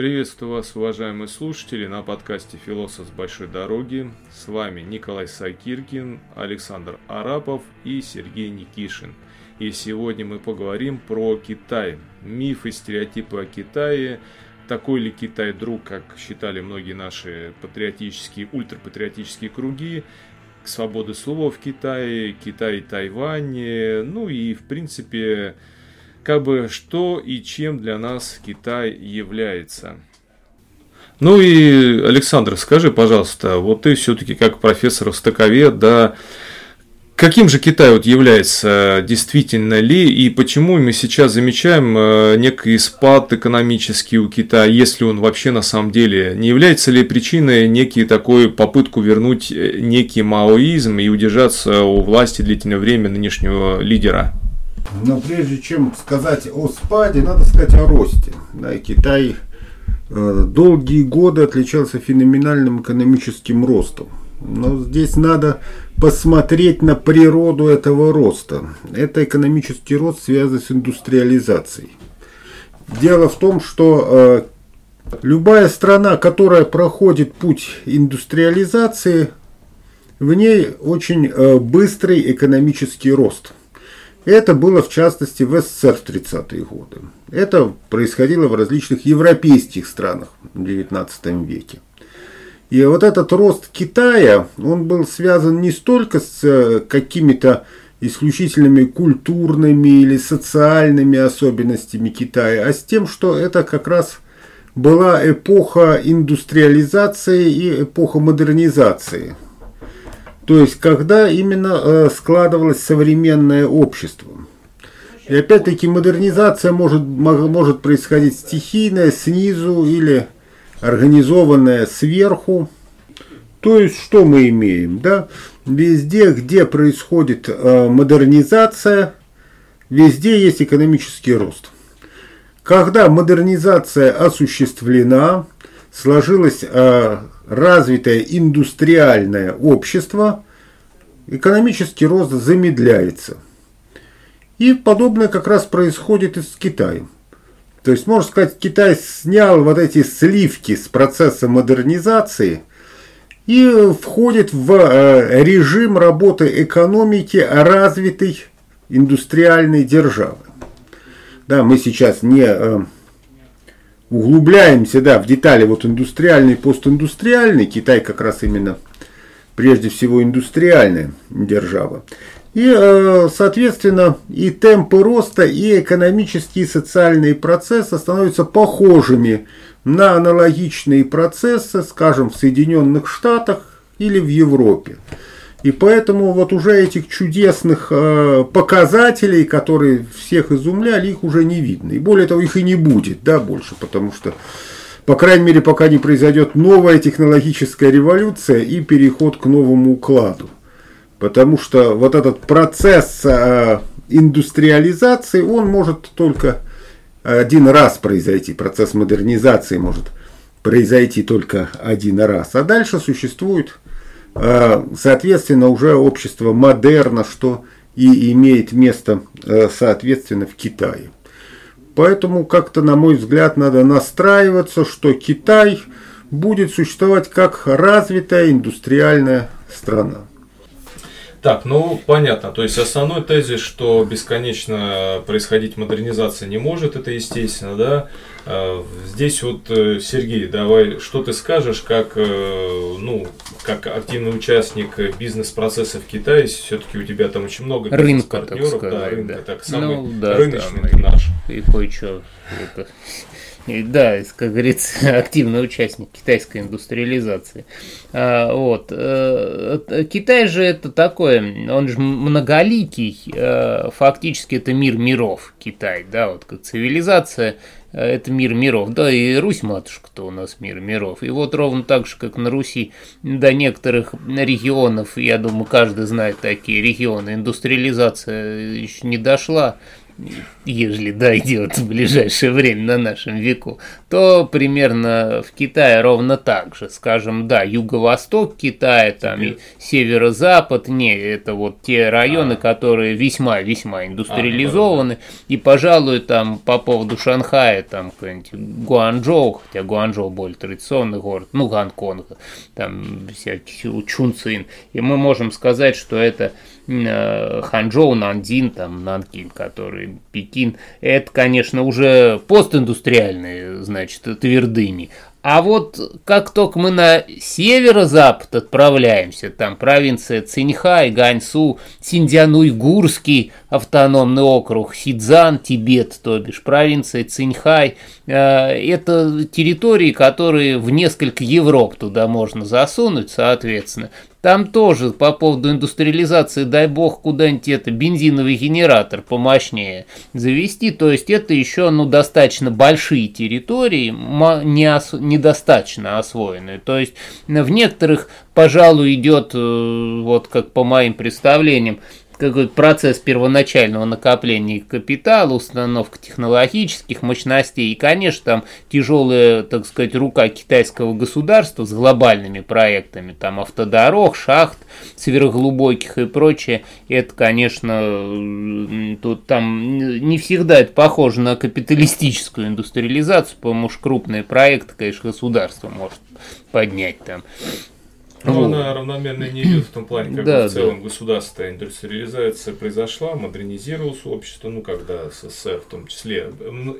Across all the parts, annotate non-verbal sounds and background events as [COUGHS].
Приветствую вас, уважаемые слушатели, на подкасте «Философ с большой дороги». С вами Николай Сакиркин, Александр Арапов и Сергей Никишин. И сегодня мы поговорим про Китай. Мифы, стереотипы о Китае. Такой ли Китай друг, как считали многие наши патриотические, ультрапатриотические круги. Свободы слова в Китае, Китай и Тайвань. Ну и, в принципе, как бы что и чем для нас Китай является. Ну и, Александр, скажи, пожалуйста, вот ты все-таки как профессор востоковед, да, Каким же Китай вот является действительно ли и почему мы сейчас замечаем э, некий спад экономический у Китая, если он вообще на самом деле не является ли причиной некий такой попытку вернуть э, некий маоизм и удержаться у власти длительное время нынешнего лидера? Но прежде чем сказать о спаде, надо сказать о росте. Да, Китай э, долгие годы отличался феноменальным экономическим ростом. Но здесь надо посмотреть на природу этого роста. Это экономический рост связан с индустриализацией. Дело в том, что э, любая страна, которая проходит путь индустриализации, в ней очень э, быстрый экономический рост – это было в частности в СССР в 30-е годы. Это происходило в различных европейских странах в 19 веке. И вот этот рост Китая, он был связан не столько с э, какими-то исключительными культурными или социальными особенностями Китая, а с тем, что это как раз была эпоха индустриализации и эпоха модернизации то есть, когда именно э, складывалось современное общество. И опять-таки модернизация может, может происходить стихийная, снизу или организованная сверху. То есть, что мы имеем? Да? Везде, где происходит э, модернизация, везде есть экономический рост. Когда модернизация осуществлена, сложилось э, развитое индустриальное общество, экономический рост замедляется. И подобное как раз происходит и с Китаем. То есть, можно сказать, Китай снял вот эти сливки с процесса модернизации и входит в э, режим работы экономики развитой индустриальной державы. Да, мы сейчас не э, углубляемся да, в детали вот индустриальный постиндустриальный, Китай как раз именно прежде всего индустриальная держава. И, э, соответственно, и темпы роста, и экономические и социальные процессы становятся похожими на аналогичные процессы, скажем, в Соединенных Штатах или в Европе. И поэтому вот уже этих чудесных э, показателей, которые всех изумляли, их уже не видно. И более того, их и не будет, да, больше, потому что, по крайней мере, пока не произойдет новая технологическая революция и переход к новому укладу. Потому что вот этот процесс э, индустриализации, он может только один раз произойти. Процесс модернизации может произойти только один раз. А дальше существует соответственно, уже общество модерна, что и имеет место, э, соответственно, в Китае. Поэтому как-то, на мой взгляд, надо настраиваться, что Китай будет существовать как развитая индустриальная страна. Так, ну понятно. То есть основной тезис, что бесконечно происходить модернизация не может, это естественно, да. А, здесь вот, э, Сергей, давай, что ты скажешь, как, э, ну, как активный участник бизнес-процесса в Китае, все-таки у тебя там очень много рынка, партнеров, да, рынка, да. так самый ну, да, рыночный да, наш. И кое-что. Да, как говорится, [LAUGHS] активный участник китайской индустриализации. А, вот. Э, Китай же это такое, он же многоликий, фактически это мир миров Китай, да, вот как цивилизация Э, это мир миров. Да, и Русь, матушка-то у нас мир миров. И вот ровно так же, как на Руси до некоторых регионов, я думаю, каждый знает такие регионы, индустриализация еще не дошла, ежели дойдет в ближайшее время на нашем веку, то примерно в Китае ровно так же. Скажем, да, юго-восток Китая, там и северо-запад, не, это вот те районы, а. которые весьма-весьма индустриализованы. А, и, пожалуй, там по поводу Шанхая, там какой-нибудь Гуанчжоу, хотя Гуанчжоу более традиционный город, ну, Гонконг, там всякий Чунцин. И мы можем сказать, что это Ханчжоу, Нандин, там, Нанкин, который Пекин, это, конечно, уже постиндустриальные, значит, твердыни. А вот как только мы на северо-запад отправляемся, там провинция Цинхай, Ганьсу, Синьцзян-Уйгурский автономный округ, Сидзан, Тибет, то бишь провинция Цинхай, э, это территории, которые в несколько Европ туда можно засунуть, соответственно. Там тоже по поводу индустриализации, дай бог, куда-нибудь это бензиновый генератор помощнее завести. То есть это еще ну, достаточно большие территории, не ос, недостаточно освоенные. То есть в некоторых, пожалуй, идет, э, вот как по моим представлениям, какой-то процесс первоначального накопления капитала, установка технологических мощностей и, конечно, там тяжелая, так сказать, рука китайского государства с глобальными проектами, там автодорог, шахт сверхглубоких и прочее, это, конечно, тут там не всегда это похоже на капиталистическую индустриализацию, потому что крупные проекты, конечно, государство может поднять там. Ну, она равномерно не идет в том плане, как да, в целом да. государство индустриализация произошла, модернизировалось общество, ну, когда СССР в том числе.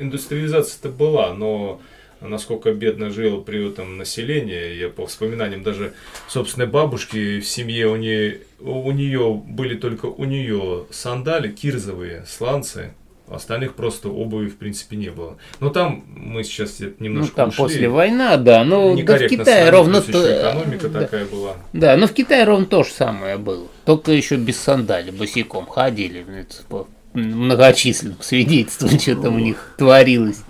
Индустриализация-то была, но насколько бедно жило при этом население. Я по вспоминаниям даже собственной бабушки в семье у нее, у нее были только у нее сандали кирзовые, сланцы, Остальных просто обуви, в принципе, не было. Но там мы сейчас немножко Ну, там ушли. после войны, да. Но да в Китае ровно... То... экономика да. такая была. Да, но в Китае ровно то же самое было. Только еще без сандали, босиком ходили. Это многочисленным свидетельством, [LAUGHS] что там у них творилось.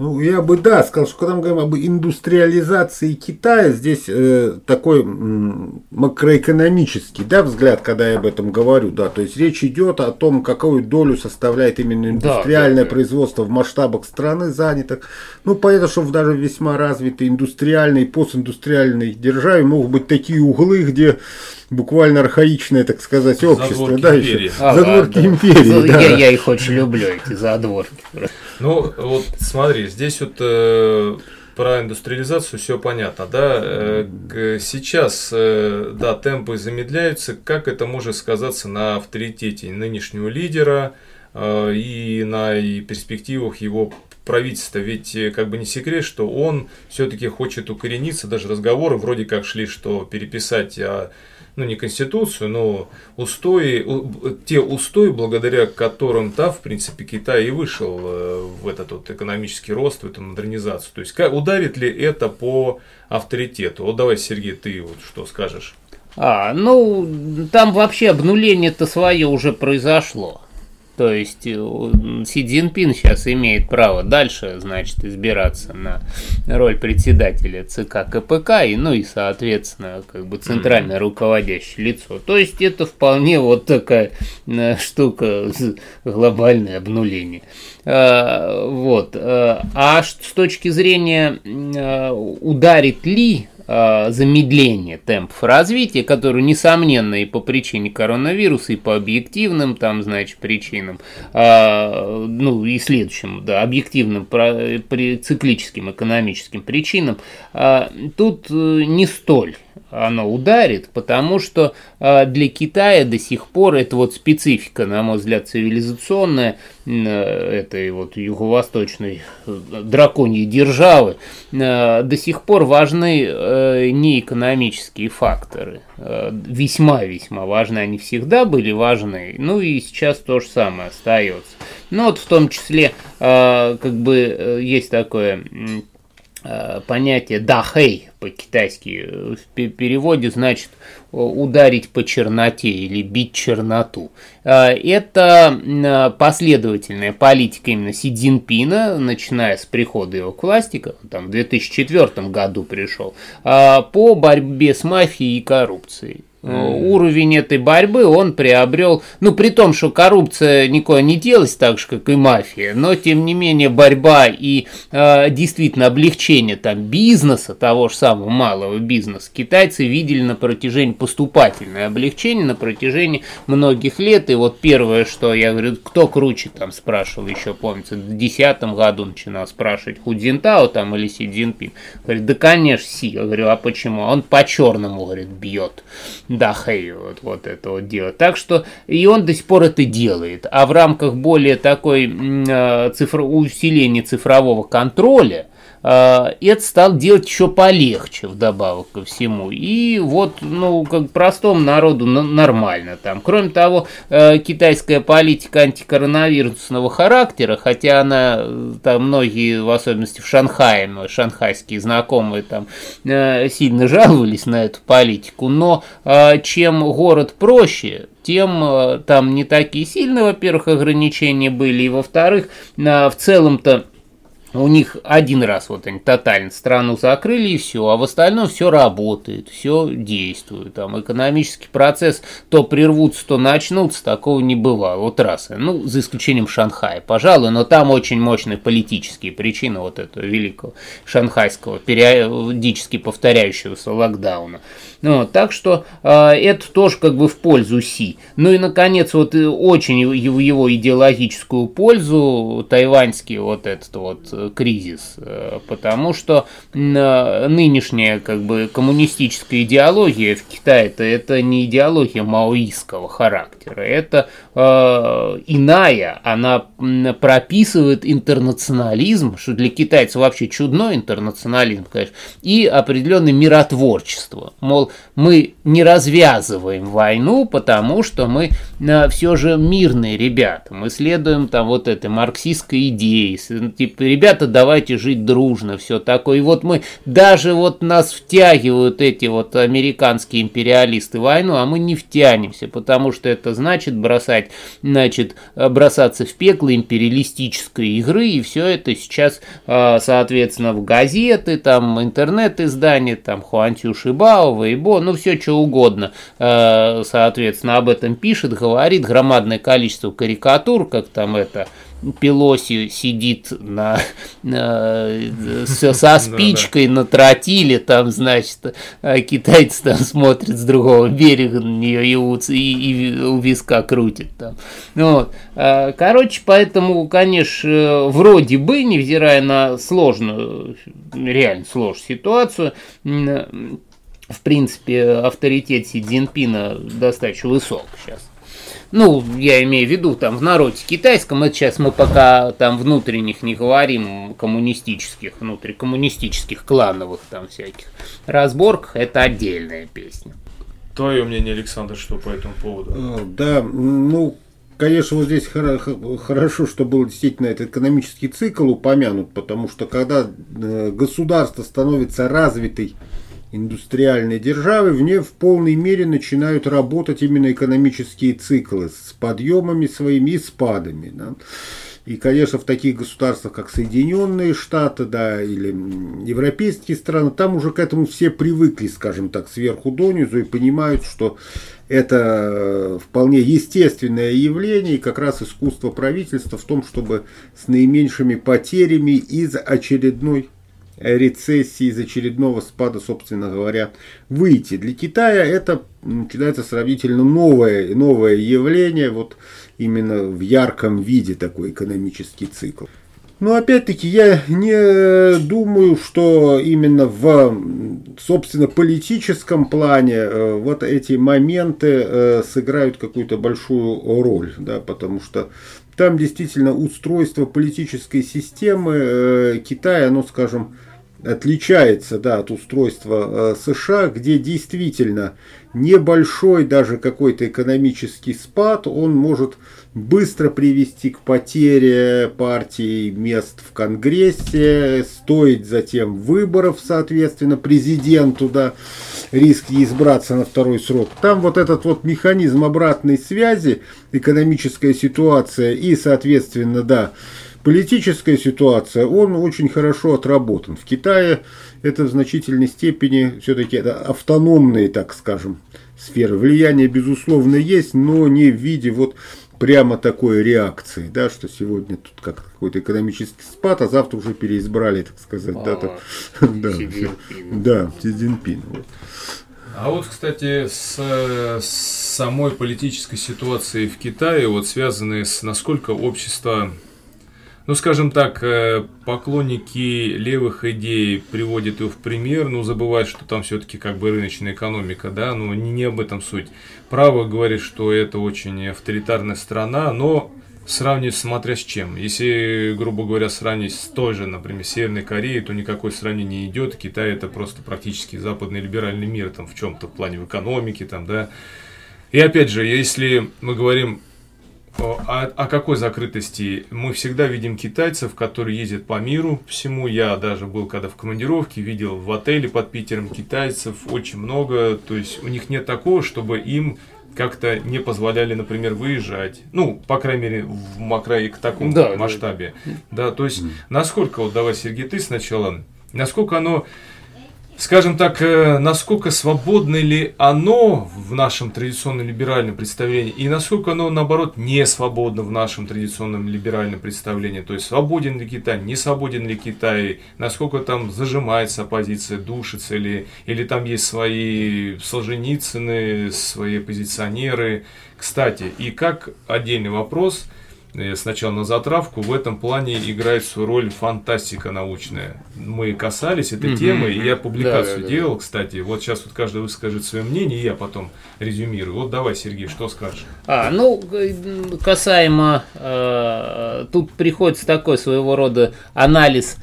Ну, я бы, да, сказал, что когда мы говорим об индустриализации Китая, здесь э, такой м, макроэкономический да, взгляд, когда я об этом говорю, да, то есть речь идет о том, какую долю составляет именно индустриальное да, да, производство в масштабах страны занятых. Ну, понятно, что в даже весьма развитой индустриальной, постиндустриальной державе могут быть такие углы, где буквально архаичное, так сказать, общество. Задворки да, империи. Еще. А, задворки да. империи. Да. Я, я их очень люблю, эти задворки. Ну, вот смотри, здесь вот э, про индустриализацию все понятно, да. Э, сейчас, э, да, темпы замедляются. Как это может сказаться на авторитете нынешнего лидера э, и на и перспективах его правительства? Ведь э, как бы не секрет, что он все-таки хочет укорениться. Даже разговоры вроде как шли, что переписать а, ну не конституцию, но устои, те устои, благодаря которым, да, в принципе, Китай и вышел э, в этот вот экономический рост, в эту модернизацию. То есть, как, ударит ли это по авторитету? Вот давай, Сергей, ты вот что скажешь? А, ну, там вообще обнуление-то свое уже произошло. То есть э, Си Цзиньпин сейчас имеет право дальше, значит, избираться на роль председателя ЦК КПК, и, ну и, соответственно, как бы центральное руководящее лицо. То есть это вполне вот такая э, штука, глобальное обнуление. А, вот. А, а с точки зрения э, ударит ли Э, замедление темпов развития, которое, несомненно, и по причине коронавируса, и по объективным, там, значит, причинам, э, ну, и следующим, да, объективным, при циклическим экономическим причинам, э, тут не столь оно ударит, потому что а, для Китая до сих пор это вот специфика, на мой взгляд, цивилизационная этой вот юго-восточной э, драконьей державы, э, до сих пор важны э, не экономические факторы. Весьма-весьма важны они всегда были важны, ну и сейчас то же самое остается. Ну вот в том числе, как бы есть такое Э, понятие «дахэй» по-китайски в переводе значит ударить по черноте или бить черноту. Э, это последовательная политика именно Си Цзиньпина, начиная с прихода его к власти, там в 2004 году пришел, э, по борьбе с мафией и коррупцией. Mm. Уровень этой борьбы он приобрел, ну при том, что коррупция никуда не делась так же, как и мафия, но тем не менее борьба и э, действительно облегчение там бизнеса, того же самого малого бизнеса, китайцы видели на протяжении поступательное облегчение на протяжении многих лет. И вот первое, что я говорю, кто круче там спрашивал еще, помните, в 2010 году начинал спрашивать Худзинтао там или Си Цзиньпин. Говорит, да конечно Си. Я говорю, а почему? Он по черному, говорит, бьет. Дахэй вот, вот это вот дело. Так что и он до сих пор это делает. А в рамках более такой э, цифр, усиления цифрового контроля, это стал делать еще полегче вдобавок ко всему. И вот, ну, как простому народу нормально там. Кроме того, э, китайская политика антикоронавирусного характера, хотя она, там многие, в особенности в Шанхае, шанхайские знакомые там э, сильно жаловались на эту политику, но а, чем город проще, тем э, там не такие сильные, во-первых, ограничения были, и во-вторых, в целом-то у них один раз вот они тотально страну закрыли и все, а в остальном все работает, все действует. Там экономический процесс то прервутся, то начнутся, такого не бывало. Вот раз. Ну, за исключением Шанхая, пожалуй, но там очень мощные политические причины вот этого великого шанхайского, периодически повторяющегося локдауна. Ну, так что э, это тоже как бы в пользу Си. Ну и, наконец, вот э, очень в его идеологическую пользу тайваньский вот этот вот э, кризис, э, потому что нынешняя как бы коммунистическая идеология в Китае это, это не идеология маоистского характера, это э, иная, она прописывает интернационализм, что для китайцев вообще чудной интернационализм, конечно, и определенное миротворчество. Мол, мы не развязываем войну, потому что мы э, все же мирные ребята, мы следуем там вот этой марксистской идее, типа, ребята, давайте жить дружно, все такое. И вот мы, даже вот нас втягивают эти вот американские империалисты в войну, а мы не втянемся, потому что это значит бросать, значит, бросаться в пекло империалистической игры, и все это сейчас, а, соответственно, в газеты, там, интернет-издания, там, Хуантю Шибао, Вейбо, ну, все что угодно, а, соответственно, об этом пишет, говорит, громадное количество карикатур, как там это, Пелоси сидит на, на, со, [LAUGHS] со спичкой на тротиле, там, значит, а китайцы там смотрят с другого берега на нее и у, и, и у виска крутят там. Вот. Короче, поэтому, конечно, вроде бы, невзирая на сложную, реально сложную ситуацию, в принципе, авторитет Си Цзиньпина достаточно высок сейчас. Ну, я имею в виду, там, в народе китайском, это сейчас мы пока там внутренних не говорим, коммунистических, внутрикоммунистических, клановых там всяких разборках, это отдельная песня. Твое мнение, Александр, что по этому поводу? А, да, ну, конечно, вот здесь хорошо, что был действительно этот экономический цикл упомянут, потому что когда э, государство становится развитой индустриальной державы, в ней в полной мере начинают работать именно экономические циклы с подъемами своими и спадами. Да. И, конечно, в таких государствах, как Соединенные Штаты, да, или европейские страны, там уже к этому все привыкли, скажем так, сверху донизу и понимают, что это вполне естественное явление, и как раз искусство правительства в том, чтобы с наименьшими потерями из очередной рецессии, из очередного спада, собственно говоря, выйти. Для Китая это начинается сравнительно новое, новое явление, вот именно в ярком виде такой экономический цикл. Но опять-таки я не думаю, что именно в, собственно, политическом плане э, вот эти моменты э, сыграют какую-то большую роль, да, потому что там действительно устройство политической системы э, Китая, оно, скажем, отличается да, от устройства э, США, где действительно небольшой даже какой-то экономический спад, он может быстро привести к потере партии мест в Конгрессе, стоить затем выборов, соответственно, президенту, да, риск избраться на второй срок. Там вот этот вот механизм обратной связи, экономическая ситуация и, соответственно, да, Политическая ситуация, он очень хорошо отработан. В Китае это в значительной степени все-таки автономные, так скажем, сферы. Влияние, безусловно, есть, но не в виде вот прямо такой реакции, да, что сегодня тут как какой-то экономический спад, а завтра уже переизбрали, так сказать, а, да, так, да, да, Си Цзиньпин. Вот. А вот, кстати, с, с самой политической ситуацией в Китае, вот связанные с насколько общество ну, скажем так, э, поклонники левых идей приводят его в пример, но забывают, что там все-таки как бы рыночная экономика, да, но не, не об этом суть. Право говорит, что это очень авторитарная страна, но сравнивать смотря с чем. Если, грубо говоря, сравнить с той же, например, Северной Кореей, то никакой сравнение не идет. Китай это просто практически западный либеральный мир там в чем-то в плане в экономике там, да. И опять же, если мы говорим о, о какой закрытости? Мы всегда видим китайцев, которые ездят по миру всему. Я даже был когда в командировке, видел в отеле под Питером китайцев очень много. То есть у них нет такого, чтобы им как-то не позволяли, например, выезжать. Ну, по крайней мере, в макро к такому да, масштабе. Да. да, то есть, насколько, вот давай, Сергей, ты сначала, насколько оно скажем так, э, насколько свободно ли оно в нашем традиционном либеральном представлении, и насколько оно, наоборот, не свободно в нашем традиционном либеральном представлении. То есть, свободен ли Китай, не свободен ли Китай, насколько там зажимается оппозиция, душится ли, или там есть свои Солженицыны, свои оппозиционеры. Кстати, и как отдельный вопрос – сначала на затравку, в этом плане играет свою роль фантастика научная. Мы касались этой mm-hmm. темы, и я публикацию да, да, делал, да. кстати. Вот сейчас вот каждый выскажет свое мнение, и я потом резюмирую. Вот давай, Сергей, что скажешь? А, ну, касаемо, э, тут приходится такой своего рода анализ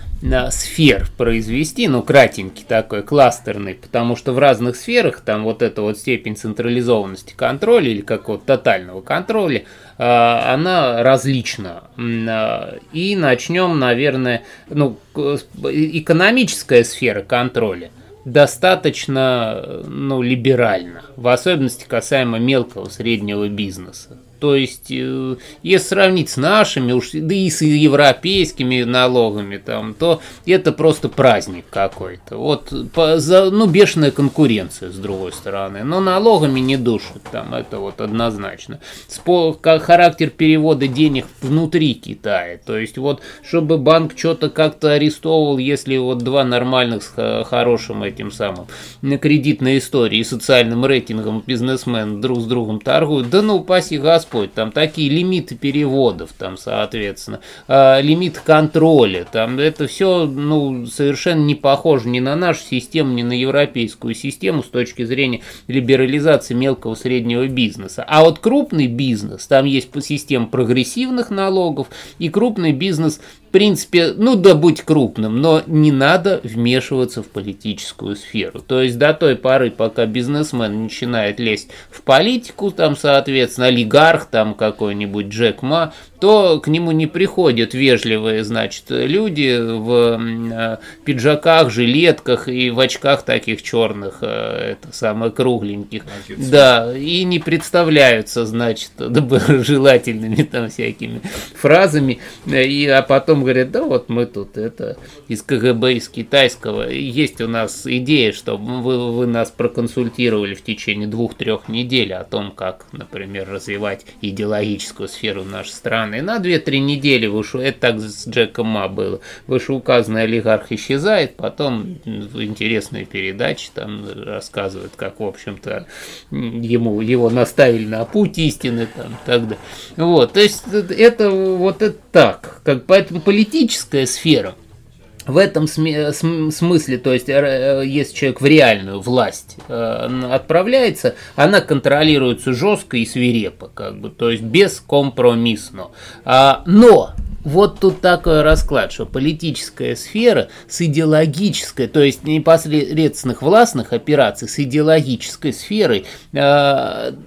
сфер произвести, ну, кратенький такой, кластерный, потому что в разных сферах там вот эта вот степень централизованности контроля или какого-то тотального контроля, она различна. А, и начнем, наверное, ну, экономическая сфера контроля достаточно ну, либерально, в особенности касаемо мелкого среднего бизнеса. То есть, э, если сравнить с нашими, уж, да и с европейскими налогами, там, то это просто праздник какой-то. Вот, по, за, ну, бешеная конкуренция, с другой стороны. Но налогами не душат, там, это вот однозначно. Спо, как характер перевода денег внутри Китая. То есть, вот, чтобы банк что-то как-то арестовывал, если вот два нормальных с хорошим этим самым кредитной истории и социальным рейтингом бизнесмен друг с другом торгуют, да ну, упаси Господь, Господь, там такие лимиты переводов, там, соответственно, э, лимит контроля, там это все, ну, совершенно не похоже ни на нашу систему, ни на европейскую систему с точки зрения либерализации мелкого среднего бизнеса. А вот крупный бизнес, там есть система прогрессивных налогов, и крупный бизнес принципе, ну да будь крупным, но не надо вмешиваться в политическую сферу. То есть до той поры, пока бизнесмен начинает лезть в политику, там, соответственно, олигарх, там какой-нибудь Джек Ма, то к нему не приходят вежливые, значит, люди в э, пиджаках, жилетках и в очках таких черных, э, это самое кругленьких. Отец. Да, и не представляются, значит, [LAUGHS] доброжелательными там всякими фразами, и, а потом говорят, да вот мы тут это из КГБ, из китайского, есть у нас идея, что вы, вы нас проконсультировали в течение двух-трех недель о том, как, например, развивать идеологическую сферу нашей страны, страны. На 2-3 недели вышел, это так с Джеком Ма было, вышеуказанный олигарх исчезает, потом в интересной передаче там рассказывают, как, в общем-то, ему, его наставили на путь истины, там, тогда. Вот, то есть это вот это так, как, поэтому политическая сфера – в этом смысле, то есть, э, если человек в реальную власть э, отправляется, она контролируется жестко и свирепо, как бы, то есть бескомпромиссно. А, но вот тут такой расклад, что политическая сфера с идеологической, то есть непосредственных властных операций с идеологической сферой э,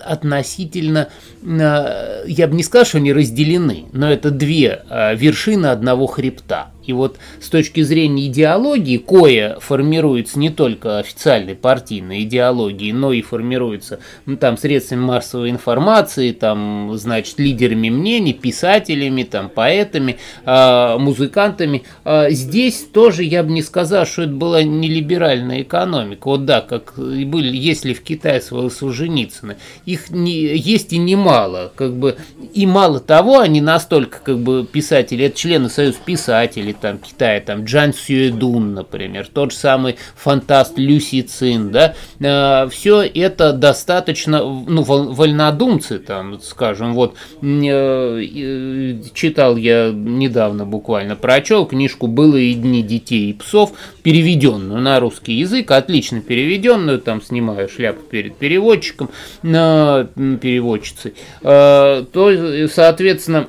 относительно, э, я бы не сказал, что они разделены, но это две э, вершины одного хребта. И вот с точки зрения идеологии, кое формируется не только официальной партийной идеологией, но и формируется ну, там средствами массовой информации, там, значит, лидерами мнений, писателями, там, поэтами, э, музыкантами. Э, здесь тоже я бы не сказал, что это была не либеральная экономика. Вот да, как и были, если в Китае Солженицына, их не, есть и немало, как бы, и мало того, они настолько, как бы, писатели, это члены Союза писателей, там, Китая, там, Джан Сюэдун, например, тот же самый фантаст Люси Цин, да, э, все это достаточно, ну, вольнодумцы, там, скажем, вот, э, читал я недавно буквально, прочел книжку «Было и дни детей и псов», переведенную на русский язык, отлично переведенную, там, снимаю шляпу перед переводчиком, переводчицей, э, то, соответственно,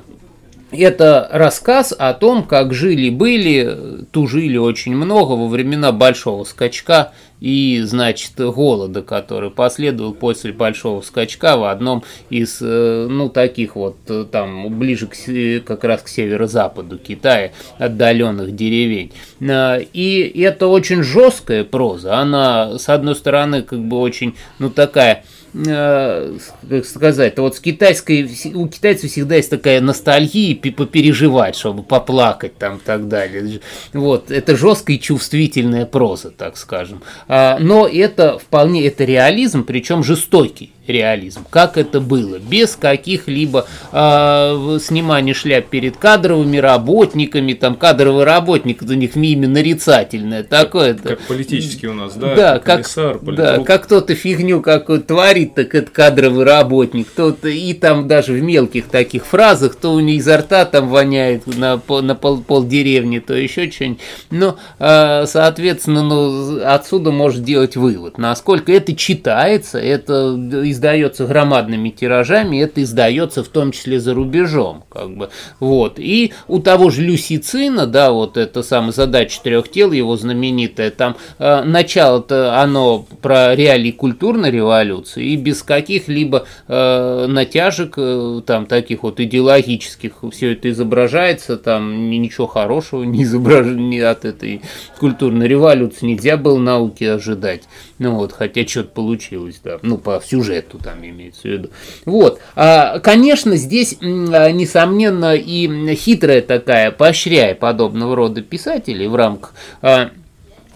это рассказ о том, как жили-были, тужили очень много во времена большого скачка и, значит, голода, который последовал после большого скачка в одном из, э, ну, таких вот, э, там, ближе к, как раз к северо-западу Китая, отдаленных деревень. Э, и это очень жесткая проза, она, с одной стороны, как бы очень, ну, такая как сказать, вот с китайской, у китайцев всегда есть такая ностальгия попереживать, чтобы поплакать там и так далее. Вот, это жесткая и чувствительная проза, так скажем. А, но это вполне, это реализм, причем жестокий реализм, как это было, без каких-либо э, снимания шляп перед кадровыми работниками, там кадровый работник, у них имя нарицательное, такое Как, как политический у нас, да? Да, как, комиссар, да, как кто-то фигню какую творит, так это кадровый работник, кто-то и там даже в мелких таких фразах, то у них изо рта там воняет на, на пол, пол деревни, то еще что-нибудь. Но, э, соответственно, ну, отсюда может делать вывод, насколько это читается, это издается громадными тиражами, это издается в том числе за рубежом, как бы, вот. И у того же Люсицина, да, вот это самая задача трех тел, его знаменитая, там э, начало-то оно про реалии культурной революции, и без каких-либо э, натяжек, э, там, таких вот идеологических, все это изображается, там, ничего хорошего не изображено от этой культурной революции нельзя было науки ожидать. Ну вот, хотя что-то получилось, да, ну по сюжету там имеется в виду. Вот, а, конечно, здесь, а, несомненно, и хитрая такая, поощряя подобного рода писателей в рамках а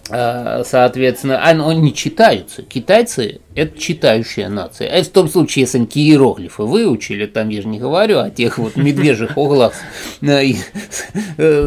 соответственно, они не читаются. Китайцы это читающая нация. Это в том случае, если они иероглифы выучили, там я же не говорю о тех вот медвежьих углах, э,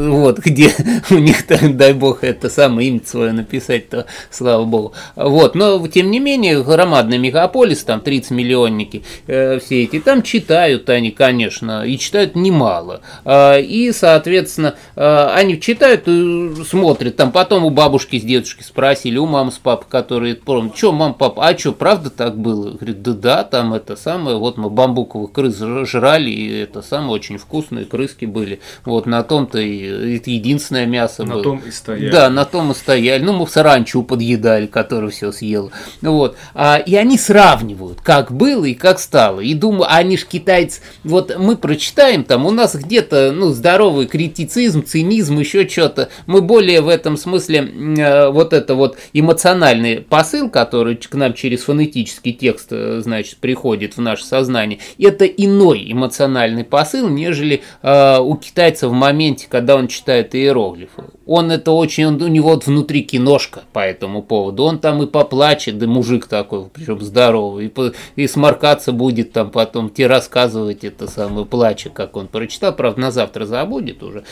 вот, где у них, дай бог, это самое имя свое написать, то слава богу. Вот, но тем не менее, громадный мегаполис, там 30 миллионники, э, все эти, там читают они, конечно, и читают немало. А, и, соответственно, а, они читают и смотрят, там потом у бабушки с дедушки спросили, у мамы с папой, которые, помнят, что, мам, папа, а что, правда так было? Говорит, да да, там это самое, вот мы бамбуковых крыс жрали, и это самое, очень вкусные крыски были. Вот на том-то и это единственное мясо на было. На том и стояли. Да, на том и стояли. Ну, мы саранчу подъедали, который все съел. Вот. А, и они сравнивают, как было и как стало. И думаю, они ж китайцы, вот мы прочитаем там, у нас где-то, ну, здоровый критицизм, цинизм, еще что-то. Мы более в этом смысле э, вот это вот эмоциональный посыл, который к нам через фонетический текст, э, значит, приходит в наше сознание, это иной эмоциональный посыл, нежели э, у китайца в моменте, когда он читает иероглифы. Он это очень, он, у него вот внутри киношка по этому поводу. Он там и поплачет, да мужик такой, причем здоровый, и, и сморкаться будет там потом, тебе рассказывать это самое плача, как он прочитал. Правда, на завтра забудет уже,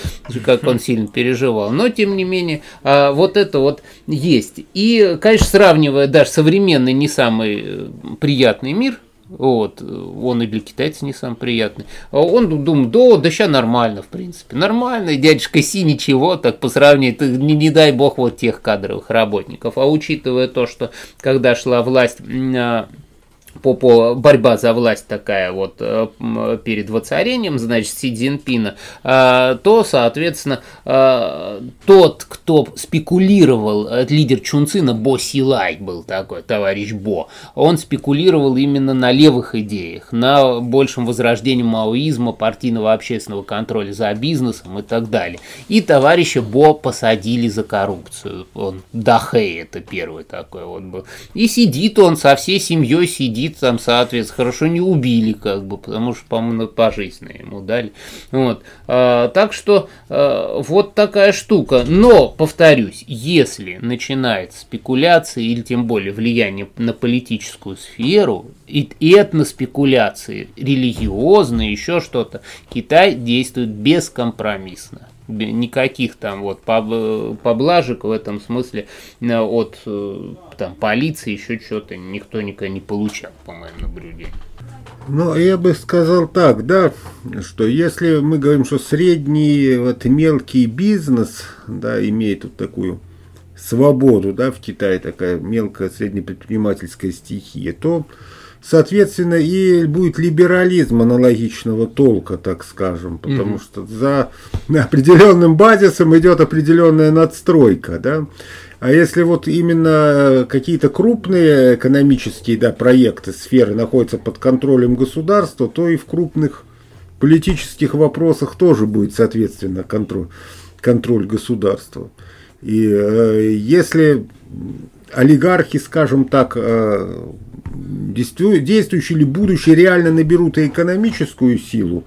как он сильно переживал. Но, тем не менее, э, вот это вот есть. И, конечно, сравнивая даже современный не сам самый э, приятный мир, вот, он и для китайцев не самый приятный. А он думает, да, да сейчас нормально, в принципе. Нормально, дядюшка Си ничего, так по сравнению, не, не дай бог вот тех кадровых работников. А учитывая то, что когда шла власть а, по, по борьба за власть такая вот э, перед воцарением, значит, Си Цзиньпина, э, то, соответственно, э, тот, кто спекулировал, лидер Чунцина, Бо Силай был такой, товарищ Бо, он спекулировал именно на левых идеях, на большем возрождении маоизма, партийного общественного контроля за бизнесом и так далее. И товарища Бо посадили за коррупцию. Он Дахэй это первый такой вот был. И сидит он со всей семьей, сидит сидит там, соответственно, хорошо не убили, как бы, потому что, по-моему, пожизненно ему дали. Вот. А, так что а, вот такая штука. Но, повторюсь, если начинается спекуляция или тем более влияние на политическую сферу, и этноспекуляции, религиозные, еще что-то, Китай действует бескомпромиссно никаких там вот поблажек в этом смысле э, от э, там полиции еще что-то никто никогда не получал, по моему наблюдению. Ну, я бы сказал так, да, что если мы говорим, что средний, вот мелкий бизнес, да, имеет вот такую свободу, да, в Китае такая мелкая среднепредпринимательская стихия, то соответственно, и будет либерализм аналогичного толка, так скажем, потому mm что за [LAUGHS] определенным базисом идет определенная надстройка, да. А если вот именно какие-то крупные экономические да, проекты, сферы находятся под контролем государства, то и в крупных политических вопросах тоже будет, соответственно, контроль, контроль государства. И э, если олигархи, скажем так, э, действующие или будущие реально наберут экономическую силу,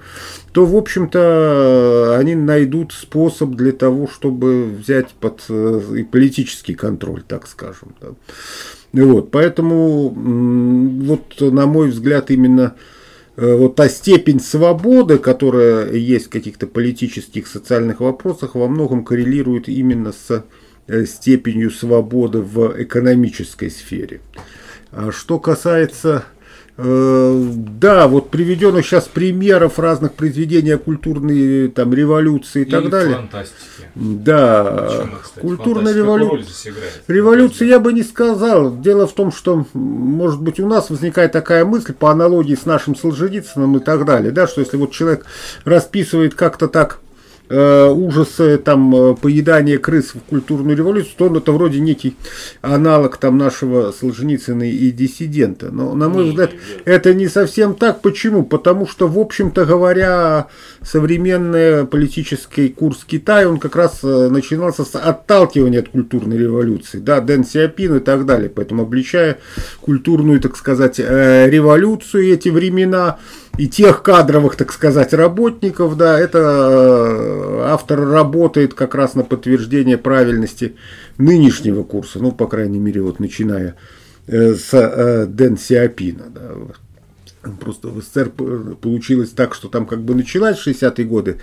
то, в общем-то, они найдут способ для того, чтобы взять под э, и политический контроль, так скажем. Вот, поэтому, вот, на мой взгляд, именно э, вот та степень свободы, которая есть в каких-то политических, социальных вопросах, во многом коррелирует именно с степенью свободы в экономической сфере. А что касается э, да, вот приведенных сейчас примеров разных произведений о культурной там, революции и, и так далее. Фантастики. Да, Почему, культурная революция. Революция я бы не сказал. Дело в том, что, может быть, у нас возникает такая мысль по аналогии с нашим Солженицыным и так далее, да, что если вот человек расписывает как-то так э, ужасы там э, поедания крыс в культурную революцию, то он это вроде некий аналог там нашего Солженицына и диссидента. Но, на мой не, взгляд, не, не. это не совсем так. Почему? Потому что, в общем-то говоря, современный политический курс Китая, он как раз э, начинался с отталкивания от культурной революции. Да, Дэн Сиапин и так далее. Поэтому обличая культурную, так сказать, э, революцию эти времена, и тех кадровых, так сказать, работников, да, это э, автор работает как раз на подтверждение правильности нынешнего курса, ну, по крайней мере, вот начиная э, с э, Дэн Сиапина, да. Просто в СССР получилось так, что там как бы началась в 60-е годы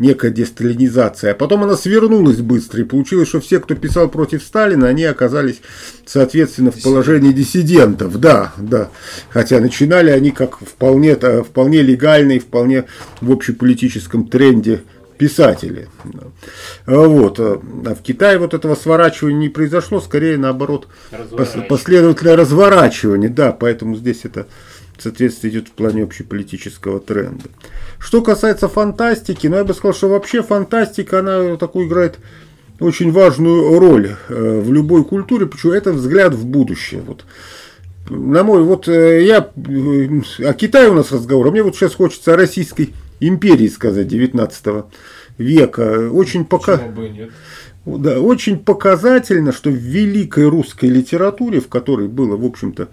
некая десталинизация. А потом она свернулась быстро, и получилось, что все, кто писал против Сталина, они оказались, соответственно, в положении диссидентов. Да, да. Хотя начинали они как вполне, вполне легальные, вполне в общеполитическом тренде писатели. Вот. А в Китае вот этого сворачивания не произошло, скорее наоборот, последовательное разворачивание. Да, поэтому здесь это соответственно, идет в плане общеполитического тренда. Что касается фантастики, ну, я бы сказал, что вообще фантастика, она такую играет очень важную роль э, в любой культуре, почему это взгляд в будущее. Вот. На мой, вот э, я, э, о Китае у нас разговор, а мне вот сейчас хочется о Российской империи сказать 19 века. Очень пока... Да, очень показательно, что в великой русской литературе, в которой было, в общем-то,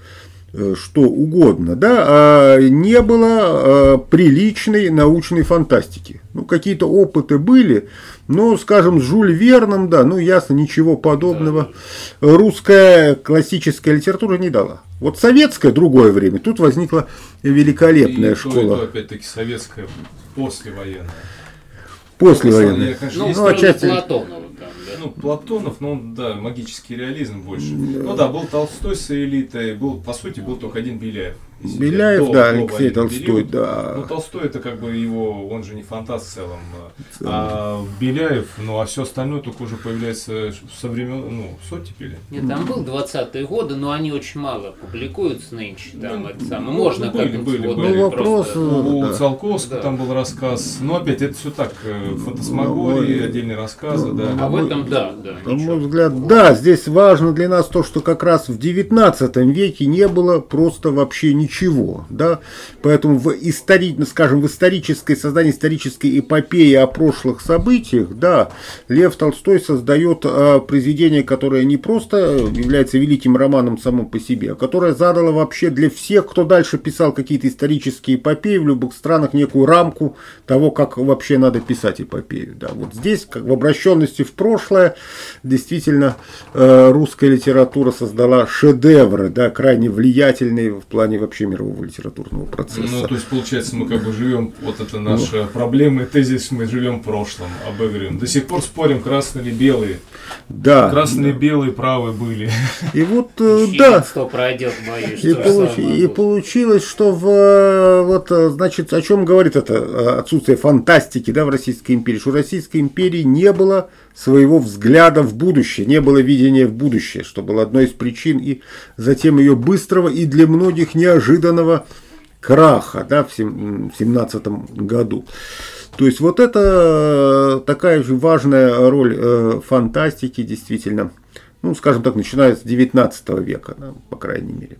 что угодно, да, а не было а, приличной научной фантастики. Ну, какие-то опыты были, но, скажем, с Жюль Верном, да, ну, ясно, ничего подобного. Да. Русская классическая литература не дала. Вот советская другое время, тут возникла великолепная и школа. То, и то, опять-таки, советская послевоенная. Послевоенная. Ну, ну, отчасти... Платонова ну, Платонов, ну, да, магический реализм больше. Ну да, был Толстой с элитой, был, по сути, был только один Беляев. Беляев, до- да, до Алексей Толстой, период. да. Ну, Толстой это как бы его, он же не фантаст в целом. А Беляев, ну, а все остальное только уже появляется со времен, ну, с оттепели. Нет, там был 20-е годы, но они очень мало публикуются нынче. Там Ну, это самое. ну, Можно были, как-нибудь были, вот были. Ну, вопрос, просто- У да. Циолковского Да. там был рассказ. Ну, опять, это все так, э, фантасмагории, Ну, отдельные рассказы, А да. в этом, да, да. На ничего мой взгляд, да, здесь важно для нас то, что как раз в 19 веке не было просто вообще ничего, да, поэтому в истори... скажем, в исторической создании исторической эпопеи о прошлых событиях, да, Лев Толстой создает а, произведение, которое не просто является великим романом само по себе, а которое задало вообще для всех, кто дальше писал какие-то исторические эпопеи в любых странах, некую рамку того, как вообще надо писать эпопею. Да, вот здесь, как в обращенности в прошлое, действительно э, русская литература создала шедевры, да, крайне влиятельные в плане вообще мирового литературного процесса. Ну, то есть, получается, мы как бы живем, вот это наша проблема и тезис, мы живем в прошлом, обыгрываем. До сих пор спорим, красные или белые. да. Красные, белые, правые были. И вот, э, да, пройдет, боюсь. И, получ- и получилось, что в, э, вот, э, значит, о чем говорит это отсутствие фантастики да, в Российской империи, что у Российской империи не было своего взгляда в будущее, не было видения в будущее, что было одной из причин и затем ее быстрого и для многих неожиданного краха да, в 17 году. То есть вот это э, такая же важная роль э, фантастики, действительно, ну, скажем так, начиная с 19 века, по крайней мере.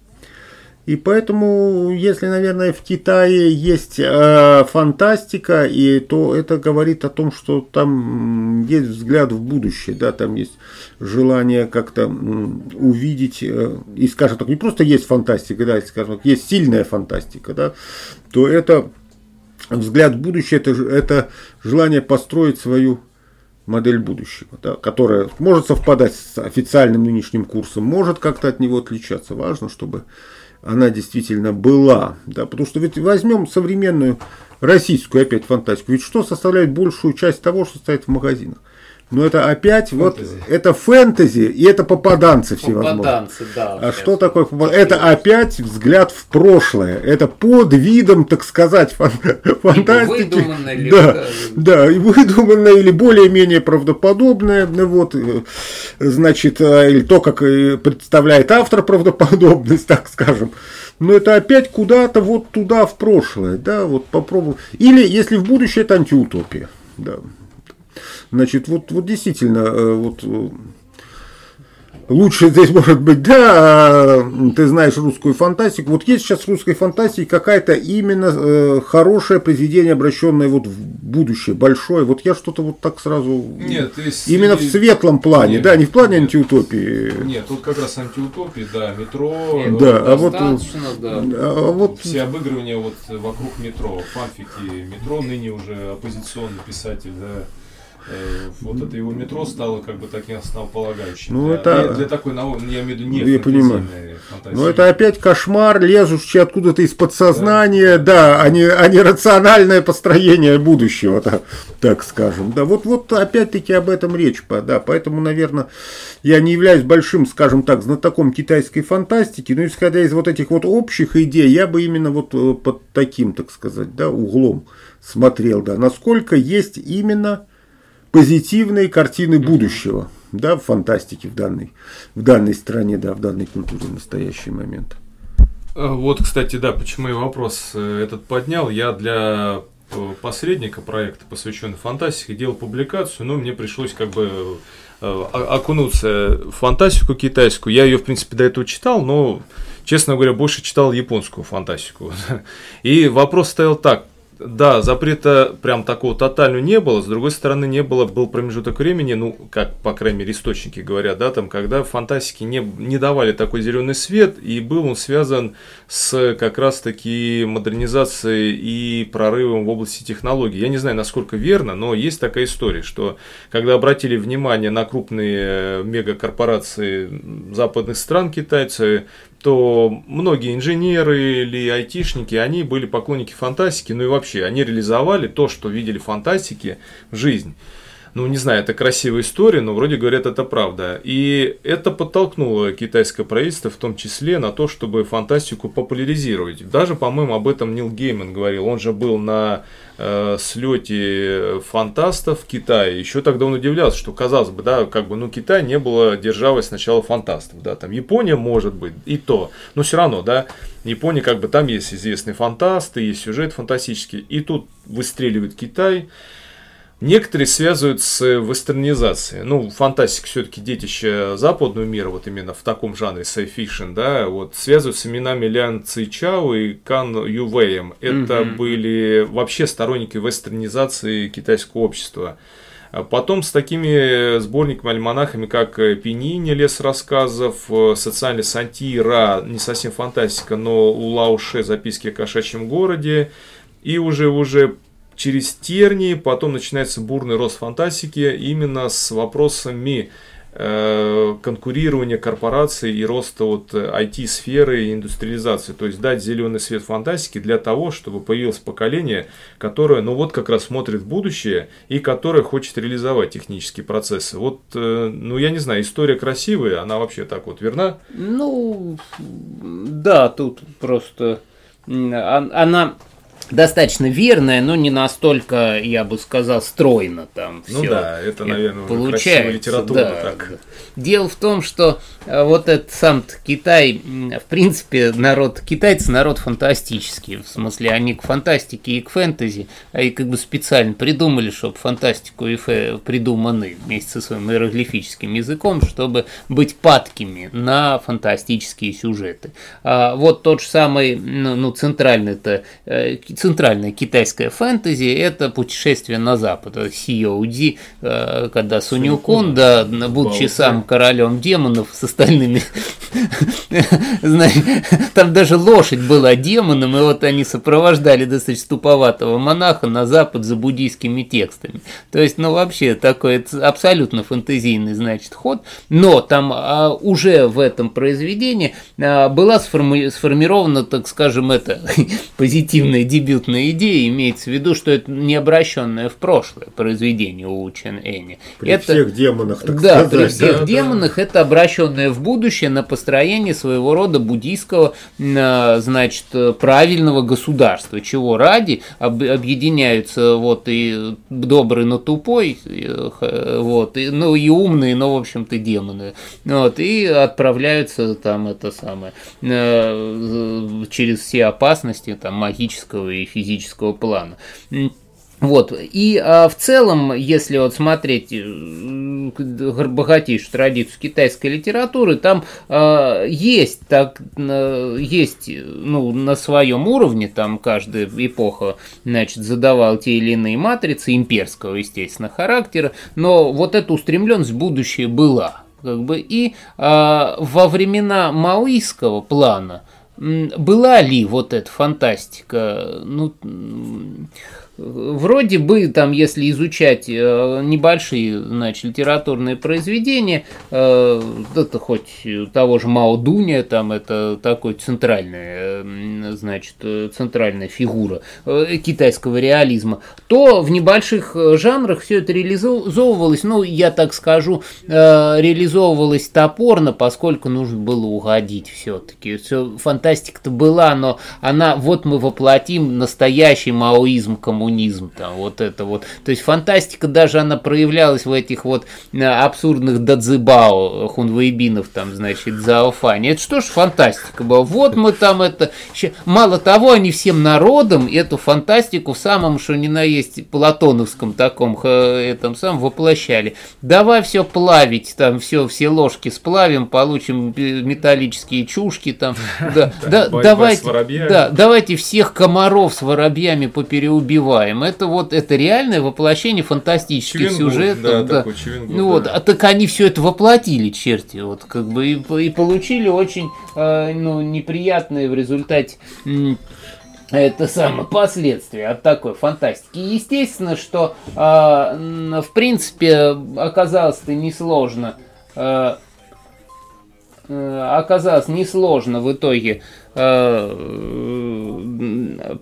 И поэтому, если, наверное, в Китае есть э, фантастика, и, то это говорит о том, что там есть взгляд в будущее, да, там есть желание как-то увидеть, э, и, скажем так, не просто есть фантастика, да, скажем так, есть сильная фантастика, да, то это взгляд в будущее, это, это желание построить свою модель будущего, да, которая может совпадать с официальным нынешним курсом, может как-то от него отличаться. Важно, чтобы она действительно была. Да, потому что ведь возьмем современную российскую опять фантастику. Ведь что составляет большую часть того, что стоит в магазинах? Но это опять вот Фэнтези. это фэнтези и это попаданцы всевозможные. Попаданцы, да. А сейчас. что такое попа- Это опять взгляд в прошлое. Это под видом, так сказать, фан- фантастики. выдуманное, да, да, да, и выдуманное или более-менее правдоподобное. Ну Вот, э, значит, э, или то, как представляет автор правдоподобность, [LAUGHS] так скажем. Но это опять куда-то вот туда, в прошлое. Да, вот попробуем. Или, если в будущее, это антиутопия. Да. Значит, вот, вот действительно, э, вот э, лучше здесь может быть, да, э, ты знаешь русскую фантастику. Вот есть сейчас в русской фантастике какая-то именно э, хорошее произведение, обращенное вот в будущее, большое. Вот я что-то вот так сразу... Нет, есть... Именно в светлом плане, Нет, да, не в плане нет. антиутопии. Нет, тут как раз антиутопии, да, метро, Да, а вот, достаточно, да. А вот все обыгрывания вот вокруг метро, фанфики метро, ныне уже оппозиционный писатель, да. Э, Вот это его метро стало как бы таким основополагающим. Ну, для, это- для, такой науки, я имею в виду не Я понимаю. фантазии. Ну, это опять кошмар, лезущий откуда-то из подсознания, да, а, не, а не рациональное построение будущего, так, так скажем. Да, вот, вот опять-таки об этом речь, да, поэтому, наверное, я не являюсь большим, скажем так, знатоком китайской фантастики, но исходя из вот этих вот общих идей, я бы именно вот э, под таким, так сказать, да, углом смотрел, да, насколько есть именно позитивные картины будущего, да, в фантастике в данной, в данной стране, да, в данной культуре в настоящий момент. Э, Вот, кстати, да, почему я вопрос э, этот поднял. Я для э, посредника проекта, посвященного фантастике, делал публикацию, но мне пришлось как бы окунуться в фантастику китайскую. Я ее, в принципе, до этого читал, но, честно говоря, больше читал японскую фантастику. [LAUGHS] И вопрос стоял так. Да, запрета прям такого тотального не было, с другой стороны, не было, был промежуток времени, ну, как, по крайней мере, источники говорят, да, там, когда фантастики не, не давали такой зеленый свет, и был он связан с как раз-таки модернизацией и прорывом в области технологий. Я не знаю, насколько верно, но есть такая история, что когда обратили внимание на крупные э, мегакорпорации западных стран китайцы, то многие инженеры или айтишники, они были поклонники фантастики, ну и вообще, они реализовали то, что видели в фантастике в жизнь. Ну, не знаю, это красивая история, но вроде говорят, это правда. И это подтолкнуло китайское правительство в том числе на то, чтобы фантастику популяризировать. Даже, по-моему, об этом Нил Гейман говорил. Он же был на э, слете фантастов в Китае. Еще тогда он удивлялся, что, казалось бы, да, как бы, ну, Китай не было державой сначала фантастов, да, там Япония может быть, и то, но все равно, да, Япония, как бы, там есть известные фантасты, есть сюжет фантастический, и тут выстреливает Китай, Некоторые связывают с вестернизацией. Ну, фантастика все-таки детище западного мира, вот именно в таком жанре sci-fiction, да, вот связывают с именами Лян Цичао и Кан Ювеем. Это mm-hmm. были вообще сторонники вестернизации китайского общества. А потом с такими сборниками-альманахами, как Пенини, Лес рассказов, Социальный сантира, не совсем фантастика, но у Лауше записки о кошачьем городе, и уже уже через тернии, потом начинается бурный рост фантастики именно с вопросами э, конкурирования корпораций и роста вот IT-сферы и индустриализации. То есть дать зеленый свет фантастике для того, чтобы появилось поколение, которое, ну вот как раз смотрит в будущее и которое хочет реализовать технические процессы. Вот, э, ну я не знаю, история красивая, она вообще так вот верна? Ну, да, тут просто она достаточно верная, но не настолько, я бы сказал, стройно там все. Ну да, это, наверное, получается, литература да, так. Да. Дело в том, что э, вот этот сам Китай, в принципе, народ, китайцы народ фантастический, в смысле, они к фантастике и к фэнтези, а и как бы специально придумали, чтобы фантастику и фэ придуманы вместе со своим иероглифическим языком, чтобы быть падкими на фантастические сюжеты. А вот тот же самый, ну, ну центральный-то э, центральная китайская фэнтези – это путешествие на запад. COD, э, когда Сунюкун, да, будучи сам королем демонов с остальными, [LAUGHS] там даже лошадь была демоном, и вот они сопровождали достаточно туповатого монаха на запад за буддийскими текстами. То есть, ну, вообще, такой абсолютно фэнтезийный, значит, ход, но там а, уже в этом произведении а, была сформи сформирована, так скажем, это [LAUGHS] позитивная дебют дебютная идея, имеется в виду, что это не обращенное в прошлое произведение у Чен Эни. При это, всех демонах, так да, сказать. при всех да, демонах да. это обращенное в будущее на построение своего рода буддийского, значит, правильного государства, чего ради объединяются вот и добрый, но тупой, вот, и, ну и умные, но в общем-то демоны, вот, и отправляются там это самое э, через все опасности там магического и физического плана. Вот, и а, в целом, если вот смотреть э, богатейшую традицию китайской литературы, там а, есть, так, есть ну, на своем уровне, там каждая эпоха значит, задавал те или иные матрицы имперского, естественно, характера, но вот эта устремленность в будущее была. Как бы, и а, во времена маоистского плана была ли вот эта фантастика, ну, Вроде бы, там, если изучать э, небольшие, значит, литературные произведения, э, это хоть того же Мао Дуня, там, это такой центральная, э, значит, центральная фигура китайского реализма, то в небольших жанрах все это реализовывалось, ну, я так скажу, реализовывалось топорно, поскольку нужно было угодить все-таки. Все, фантастика-то была, но она, вот мы воплотим настоящий маоизм коммунизма коммунизм, там, вот это вот. То есть фантастика даже она проявлялась в этих вот э, абсурдных дадзибао, хунвейбинов, там, значит, зауфане. Это что ж фантастика была? Вот мы там это... Мало того, они всем народом эту фантастику в самом, что ни на есть, платоновском таком, этом самом воплощали. Давай все плавить, там, все, все ложки сплавим, получим металлические чушки, там, [LAUGHS] да, да, давайте, да, давайте всех комаров с воробьями попереубивать забываем. Это вот это реальное воплощение фантастических Чевенгур, сюжетов. Да, да. Такой Чевенгур, ну да. вот, а так они все это воплотили, черти, вот как бы и, и получили очень э, ну, неприятные в результате это самое последствия от такой фантастики. Естественно, что э, в принципе оказалось-то несложно. Э, оказалось несложно в итоге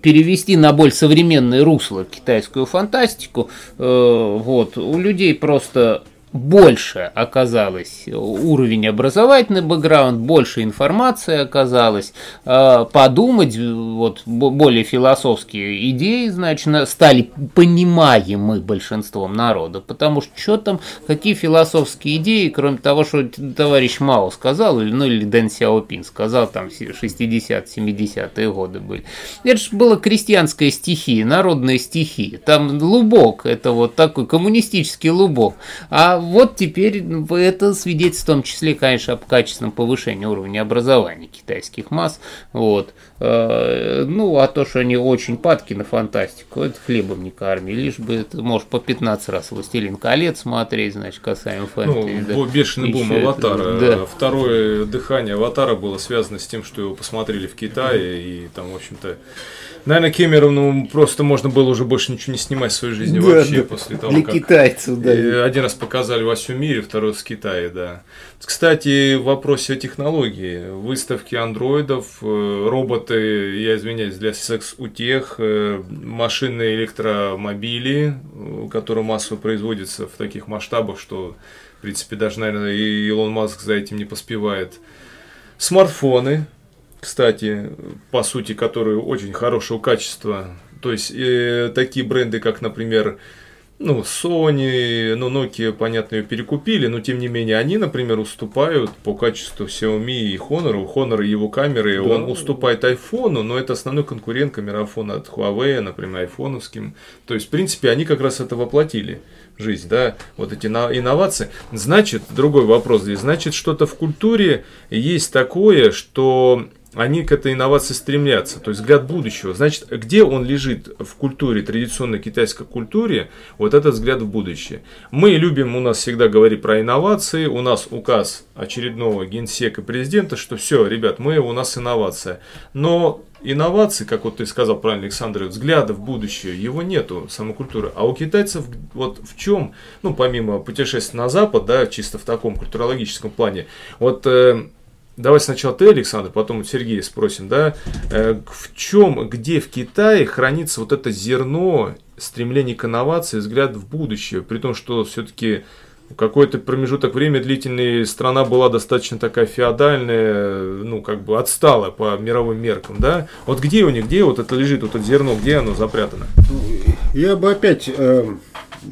перевести на более современное русло китайскую фантастику, вот, у людей просто больше оказалось уровень образовательный бэкграунд, больше информации оказалось, э, подумать, вот более философские идеи, значит, стали понимаемы большинством народа, потому что что там, какие философские идеи, кроме того, что товарищ Мао сказал, или, ну или Дэн Сяопин сказал, там 60-70-е годы были. Это же была крестьянская стихия, народная стихия, там лубок, это вот такой коммунистический лубок, а вот теперь это свидетельствует в том числе, конечно, об качественном повышении уровня образования китайских масс. Вот. Э, ну, а то, что они очень падки на фантастику, это хлебом не корми. Лишь бы это, может, по 15 раз «Властелин колец» смотреть, значит, касаемо фэнтези. Ну, да. бешеный бум «Аватара». Да. Второе дыхание «Аватара» было связано с тем, что его посмотрели в Китае, и там, в общем-то, Наверное, Кэмерону просто можно было уже больше ничего не снимать в своей жизни да, вообще да, после того, для как... китайцев, да. Один раз показали во всем мире, второй раз в Китае, да. Кстати, в вопросе о технологии. Выставки андроидов, э, роботы, я извиняюсь, для секс-утех, э, машины электромобили, э, которые массово производятся в таких масштабах, что, в принципе, даже, наверное, и Илон Маск за этим не поспевает. Смартфоны, кстати, по сути, которые очень хорошего качества. То есть э, такие бренды, как, например, ну, Sony, ну, Nokia, понятно, ее перекупили, но тем не менее они, например, уступают по качеству Xiaomi и Honor. Honor его камеры, да. он уступает iPhone, но это основной конкурент камерафона от Huawei, например, айфоновским. То есть, в принципе, они как раз это воплотили жизнь, да, вот эти инновации. Значит, другой вопрос здесь, значит, что-то в культуре есть такое, что они к этой инновации стремятся, то есть взгляд будущего. Значит, где он лежит в культуре, традиционной китайской культуре, вот этот взгляд в будущее. Мы любим у нас всегда говорить про инновации, у нас указ очередного генсека президента, что все, ребят, мы, у нас инновация. Но инновации, как вот ты сказал правильно, Александр, взгляда в будущее, его нету, самой культуры. А у китайцев вот в чем, ну, помимо путешествия на Запад, да, чисто в таком культурологическом плане, вот э, Давай сначала ты, Александр, потом Сергея спросим, да, э, в чем, где в Китае хранится вот это зерно стремление к инновации, взгляд в будущее, при том, что все-таки какой-то промежуток времени длительный страна была достаточно такая феодальная, ну, как бы отстала по мировым меркам, да? Вот где у них, где вот это лежит, вот это зерно, где оно запрятано? Я бы опять э,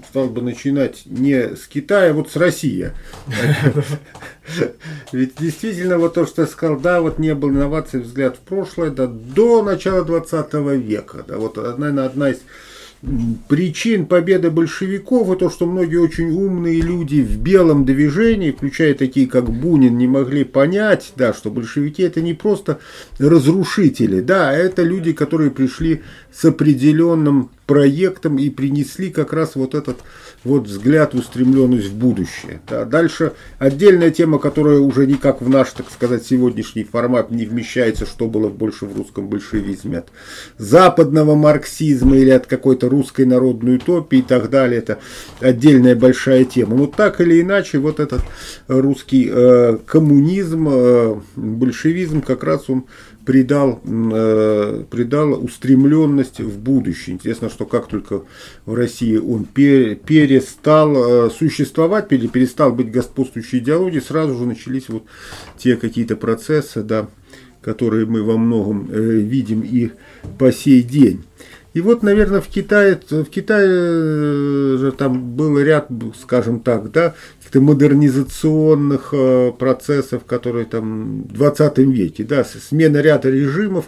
стал бы начинать не с Китая, а вот с России. Ведь действительно, вот то, что я сказал, да, вот не было инноваций, взгляд в прошлое, да, до начала 20 века. Да, вот, наверное, одна из причин победы большевиков и то, что многие очень умные люди в белом движении, включая такие как Бунин, не могли понять, да, что большевики это не просто разрушители, да, это люди, которые пришли с определенным проектом и принесли как раз вот этот вот взгляд, устремленность в будущее. Да. Дальше отдельная тема, которая уже никак в наш, так сказать, сегодняшний формат не вмещается, что было больше в русском большевизме. От западного марксизма или от какой-то русской народной утопии и так далее. Это отдельная большая тема. Но так или иначе, вот этот русский э, коммунизм, э, большевизм, как раз он придал, э, придал устремленность в будущее. Интересно, что как только в России он перестал э, существовать, перестал быть господствующей идеологией, сразу же начались вот те какие-то процессы, да, которые мы во многом э, видим и по сей день. И вот, наверное, в Китае, в Китае э, же там был ряд, скажем так, да, каких-то модернизационных э, процессов, которые там в 20 веке, да, смена ряда режимов,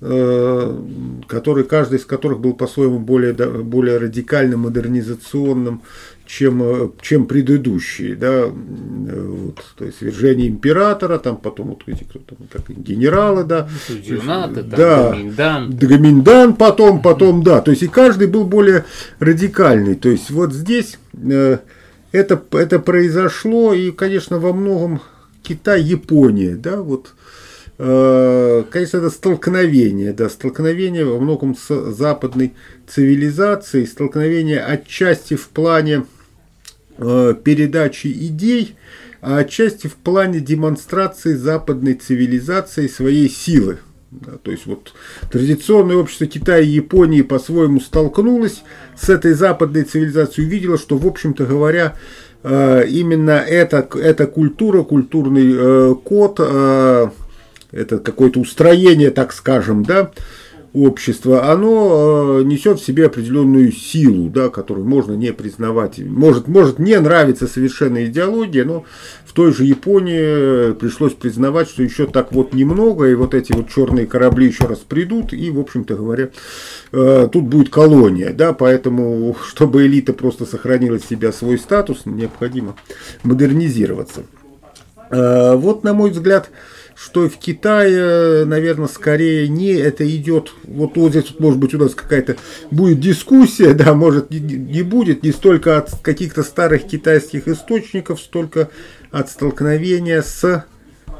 э, который, каждый из которых был по-своему более, более радикальным, модернизационным, чем, э, чем предыдущие, да, вот, то есть свержение императора, там потом вот эти кто там, так, генералы, да, Юнаты, там, да, Гаминдан. Гаминдан потом, потом, да, то есть и каждый был более радикальный, то есть вот здесь э, это, это произошло, и, конечно, во многом Китай, Япония, да, вот, э, конечно, это столкновение, да, столкновение во многом с западной цивилизацией, столкновение отчасти в плане Э, передачи идей, а отчасти в плане демонстрации западной цивилизации своей силы. Да, то есть вот традиционное общество Китая и Японии по-своему столкнулось с этой западной цивилизацией, увидело, что, в общем-то говоря, э, именно эта, эта культура, культурный э, код, это какое-то устроение, так скажем, да, общества, оно несет в себе определенную силу, да, которую можно не признавать. Может, может не нравиться совершенно идеология, но той же Японии пришлось признавать, что еще так вот немного, и вот эти вот черные корабли еще раз придут, и, в общем-то говоря, э, тут будет колония, да, поэтому, [LAUGHS] чтобы элита просто сохранила себя свой статус, необходимо модернизироваться. Э, вот, на мой взгляд, что в Китае, наверное, скорее не это идет, вот, вот здесь, может быть, у нас какая-то будет дискуссия, да, может, не, не будет, не столько от каких-то старых китайских источников, столько от столкновения с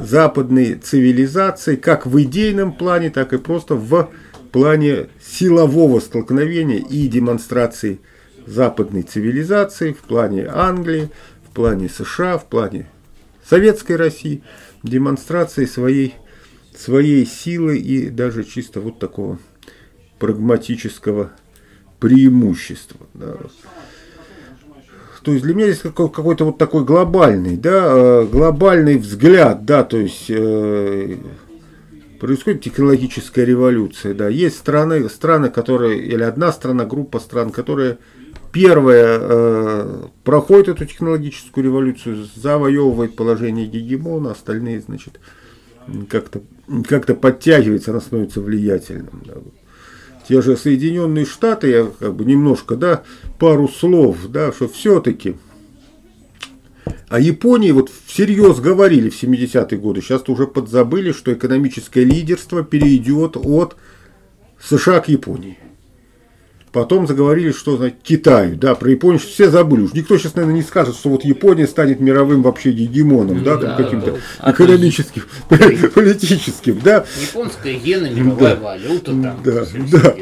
западной цивилизацией, как в идейном плане, так и просто в плане силового столкновения и демонстрации западной цивилизации, в плане Англии, в плане США, в плане Советской России, демонстрации своей, своей силы и даже чисто вот такого прагматического преимущества. Да. То есть для меня здесь какой-то вот такой глобальный, да, э, глобальный взгляд, да, то есть э, происходит технологическая революция, да. Есть страны, страны, которые, или одна страна, группа стран, которые первая э, проходит эту технологическую революцию, завоевывает положение гегемона, остальные, значит, как-то как подтягиваются, она становится влиятельным. Да те же Соединенные Штаты, я как бы немножко, да, пару слов, да, что все-таки о Японии вот всерьез говорили в 70-е годы, сейчас уже подзабыли, что экономическое лидерство перейдет от США к Японии. Потом заговорили, что значит, Китаю, да, про Японию все забыли. Уж никто сейчас, наверное, не скажет, что вот Япония станет мировым вообще гегемоном, да, да каким-то да. экономическим, [LAUGHS] политическим, да. Японская иена, мировая да. валюта, там, да, да.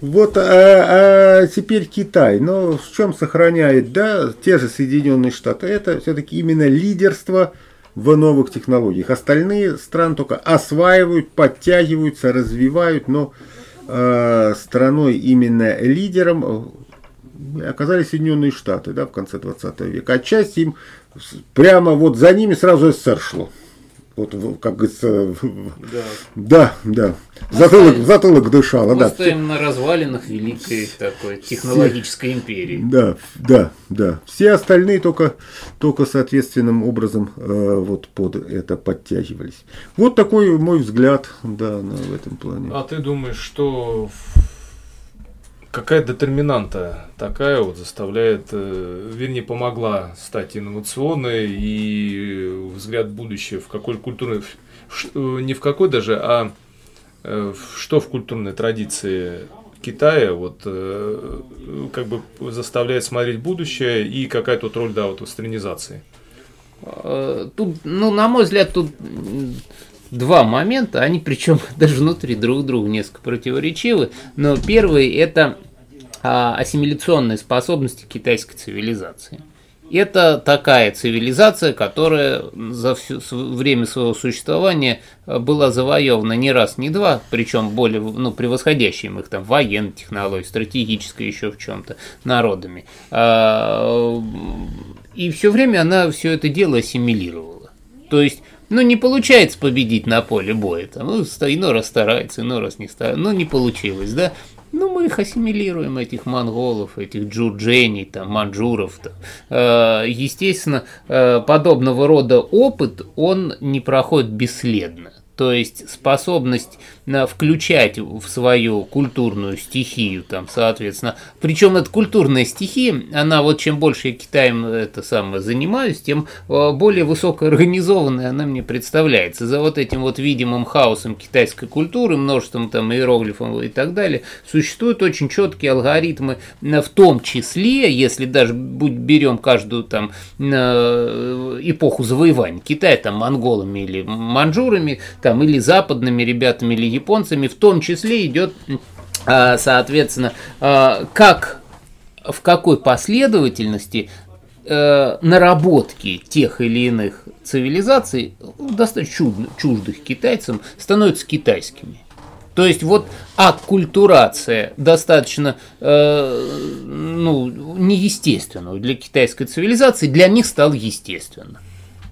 Вот, а, а теперь Китай. Но в чем сохраняет, да, те же Соединенные Штаты, это все-таки именно лидерство в новых технологиях. Остальные страны только осваивают, подтягиваются, развивают, но э, страной именно лидером э, оказались Соединенные Штаты да, в конце 20 века. Отчасти им прямо вот за ними сразу СССР шло. Вот, как говорится, да, да. да. Затылок, затылок дышало. Мы да. стоим на развалинах великой такой технологической Все, империи. Да, да, да. Все остальные только, только соответственным образом э, вот под это подтягивались. Вот такой мой взгляд, да, на, в этом плане. А ты думаешь, что какая детерминанта такая вот заставляет, э, вернее, помогла стать инновационной и взгляд в будущее в какой культурной, э, не в какой даже, а э, что в культурной традиции Китая вот как бы заставляет смотреть будущее и какая тут роль, да, вот вестернизации? Тут, ну, на мой взгляд, тут два момента, они причем [LAUGHS] даже внутри друг друга несколько противоречивы, но первый это а, ассимиляционные способности китайской цивилизации. Это такая цивилизация, которая за все время своего существования а, была завоевана не раз, не два, причем более ну, превосходящими их там военной технологией, стратегической еще в чем-то народами. А, и все время она все это дело ассимилировала. То есть ну, не получается победить на поле боя. Там, ну, иной раз старается, иной раз не старается. Ну, не получилось, да? Ну, мы их ассимилируем, этих монголов, этих джурджений, там, манжуров. Там. Э, естественно, э, подобного рода опыт, он не проходит бесследно. То есть способность включать в свою культурную стихию, там, соответственно. Причем эта культурная стихия, она вот чем больше я Китаем это самое занимаюсь, тем э, более высокоорганизованной она мне представляется. За вот этим вот видимым хаосом китайской культуры, множеством там иероглифов и так далее, существуют очень четкие алгоритмы, э, в том числе, если даже берем каждую там э, эпоху завоевания Китая, там монголами или манжурами, там или западными ребятами, или японцами, в том числе идет, а, соответственно, а, как в какой последовательности э, наработки тех или иных цивилизаций, достаточно чудных, чуждых китайцам, становятся китайскими. То есть вот аккультурация достаточно э, ну, неестественного для китайской цивилизации, для них стало естественно.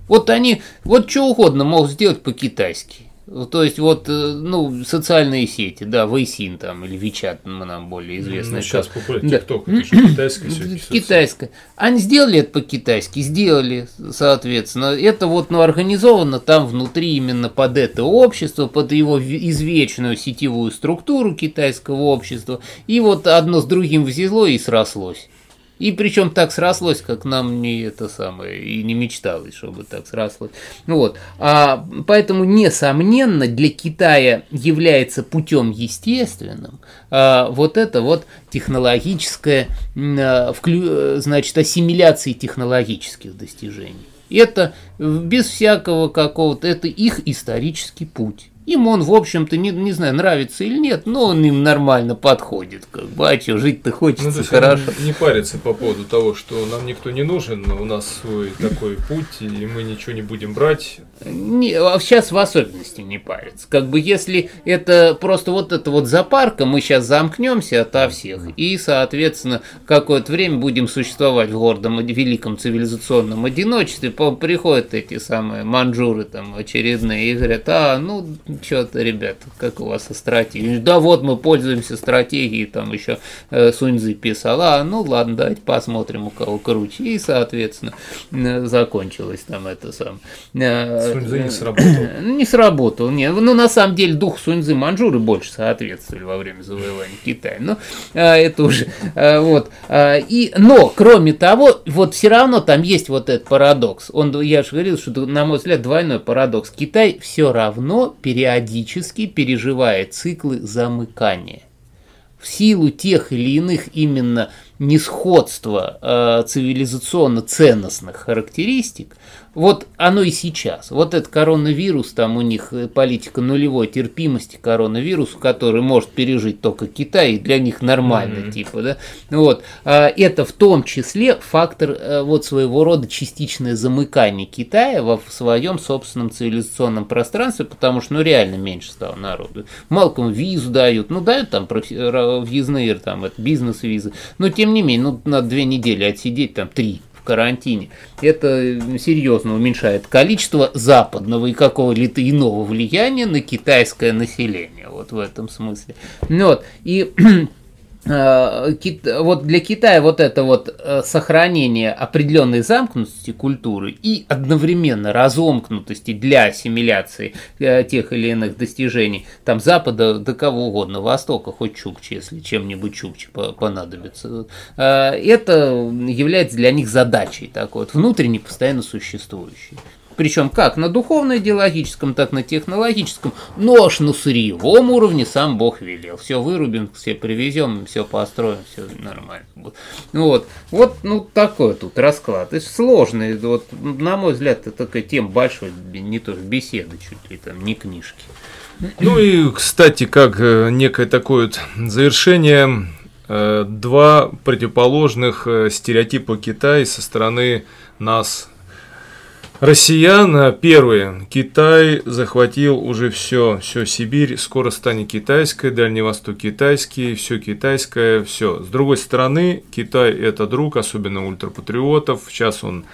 Вот они, вот что угодно могут сделать по-китайски. То есть вот, э, ну, социальные сети, да, Вейсин там или Вичат нам более известно. Ну, сейчас популярно да. это же китайское все Китайское. Они сделали это по-китайски, сделали, соответственно. Это вот, ну, организовано там внутри именно под это общество, под его извечную сетевую структуру китайского общества. И вот одно с другим взяло и срослось. И причем так срослось, как нам не это самое, и не мечталось, чтобы так срослось. Вот. А, поэтому, несомненно, для Китая является путем естественным а, вот это вот технологическое, а, вклю, значит, ассимиляции технологических достижений. Это без всякого какого-то, это их исторический путь. Им он, в общем-то, не, не знаю, нравится или нет, но он им нормально подходит. Как бы, а что, жить-то хочется ну, то хорошо. Не париться по поводу того, что нам никто не нужен, у нас свой такой путь, и мы ничего не будем брать. Не, а сейчас в особенности не париться. Как бы если это просто вот это вот запарка, мы сейчас замкнемся ото всех, и, соответственно, какое-то время будем существовать в гордом, великом цивилизационном одиночестве. Приходят эти самые манжуры там очередные и говорят, а, ну, что-то, ребят, как у вас со стратегией? Да вот мы пользуемся стратегией, там еще э, Суньзы писал, а, ну ладно, давайте посмотрим, у кого круче. И, соответственно, э, закончилось там это сам. Э, Суньзы не сработал. [COUGHS] Не сработал, не. Ну, на самом деле, дух Суньзы манжуры больше соответствовали во время завоевания Китая. Ну, это уже, вот. И, но, кроме того, вот все равно там есть вот этот парадокс. Он, я же говорил, что, на мой взгляд, двойной парадокс. Китай все равно периодически переживает циклы замыкания. В силу тех или иных именно несходства э, цивилизационно-ценностных характеристик, вот оно и сейчас. Вот этот коронавирус, там у них э, политика нулевой терпимости коронавирусу, который может пережить только Китай, и для них нормально, mm-hmm. типа, да. Вот. А это в том числе фактор э, вот своего рода частичное замыкание Китая во своем собственном цивилизационном пространстве, потому что, ну, реально меньше стало народу. Малком визу дают, ну, дают там въездные, там, это бизнес-визы, но тем не менее, ну, на две недели отсидеть, там, три карантине. Это серьезно уменьшает количество западного и какого-либо иного влияния на китайское население. Вот в этом смысле. Ну вот. И [CLEARS THROAT] вот для Китая вот это вот э, сохранение определенной замкнутости культуры и одновременно разомкнутости для ассимиляции э, тех или иных достижений там Запада до кого угодно, Востока, хоть Чукчи, если чем-нибудь Чукчи понадобится, это является для них задачей такой вот внутренне постоянно существующей. Причем как на духовно-идеологическом, так на технологическом, но аж на сырьевом уровне сам Бог велел. Все вырубим, все привезем, все построим, все нормально. Вот, вот, вот ну такой тут расклад. Это сложный, вот, на мой взгляд, это такая тема большой, не то беседы чуть ли, там, не книжки. Ну и, кстати, как э, некое такое вот завершение, э, два противоположных э, стереотипа Китая со стороны нас, Россиян, первые. Китай захватил уже все, все Сибирь, скоро станет китайской, Дальний Восток китайский, все китайское, все. С другой стороны, Китай это друг, особенно ультрапатриотов. Сейчас он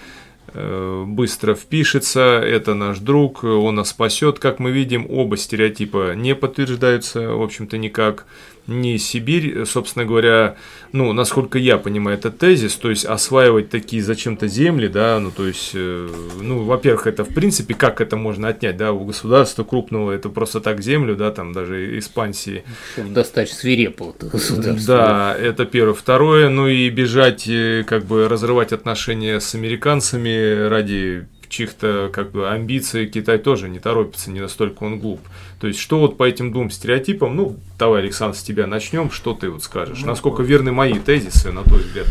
э, быстро впишется, это наш друг, он нас спасет. Как мы видим, оба стереотипа не подтверждаются, в общем-то, никак не Сибирь, собственно говоря, ну, насколько я понимаю, это тезис, то есть осваивать такие зачем-то земли, да, ну, то есть, э, ну, во-первых, это в принципе, как это можно отнять, да, у государства крупного, это просто так землю, да, там даже испансии. Достаточно свирепого государства. Да, это первое. Второе, ну и бежать, э, как бы разрывать отношения с американцами ради чьих-то как бы амбиций Китай тоже не торопится, не настолько он глуп. То есть, что вот по этим двум стереотипам, ну, давай, Александр, с тебя начнем, что ты вот скажешь? Насколько верны мои тезисы, на твой взгляд?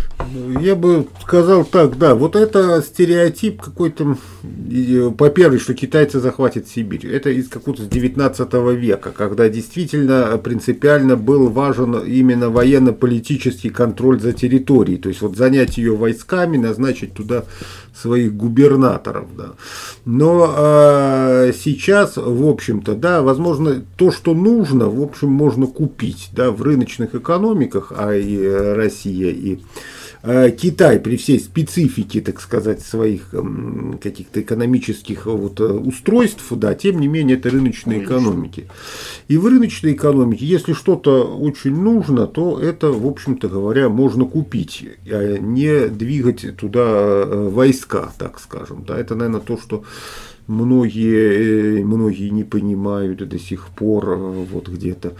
Я бы сказал так, да, вот это стереотип какой-то, по первой, что китайцы захватят Сибирь, это из какого-то 19 века, когда действительно принципиально был важен именно военно-политический контроль за территорией, то есть вот занять ее войсками, назначить туда своих губернаторов. Долларов, да. Но э, сейчас, в общем-то, да, возможно, то, что нужно, в общем, можно купить, да, в рыночных экономиках, а и Россия, и Э, Китай при всей специфике, так сказать, своих каких-то экономических э, вот, э, устройств, да, тем не менее это рыночные экономики. И в рыночной экономике, если что-то очень нужно, то это, в общем-то говоря, можно купить, а не двигать туда войска, так скажем. Да, это, наверное, то, что многие, многие не понимают до сих пор, вот где-то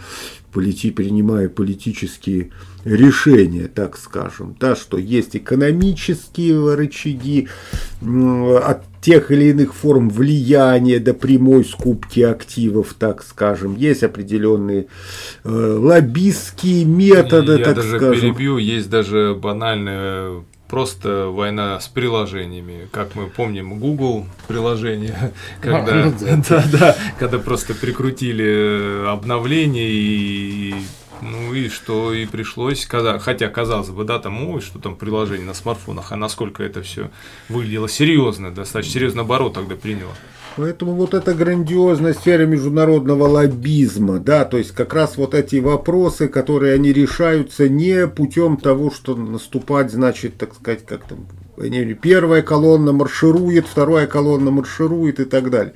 полити, принимая политические решения, так скажем, да, что есть экономические рычаги от тех или иных форм влияния до прямой скупки активов, так скажем, есть определенные э, лоббистские методы, Я так даже скажем. перебью, есть даже банальные просто война с приложениями. Как мы помним, Google приложение, [LAUGHS] когда, ну [LAUGHS] да, да, когда просто прикрутили обновление и ну и что и пришлось, хотя казалось бы, да, там, ой, что там приложение на смартфонах, а насколько это все выглядело серьезно, достаточно серьезно оборот тогда приняло. Поэтому вот эта грандиозная сфера международного лоббизма, да, то есть как раз вот эти вопросы, которые они решаются не путем того, что наступать, значит, так сказать, как там Первая колонна марширует, вторая колонна марширует и так далее.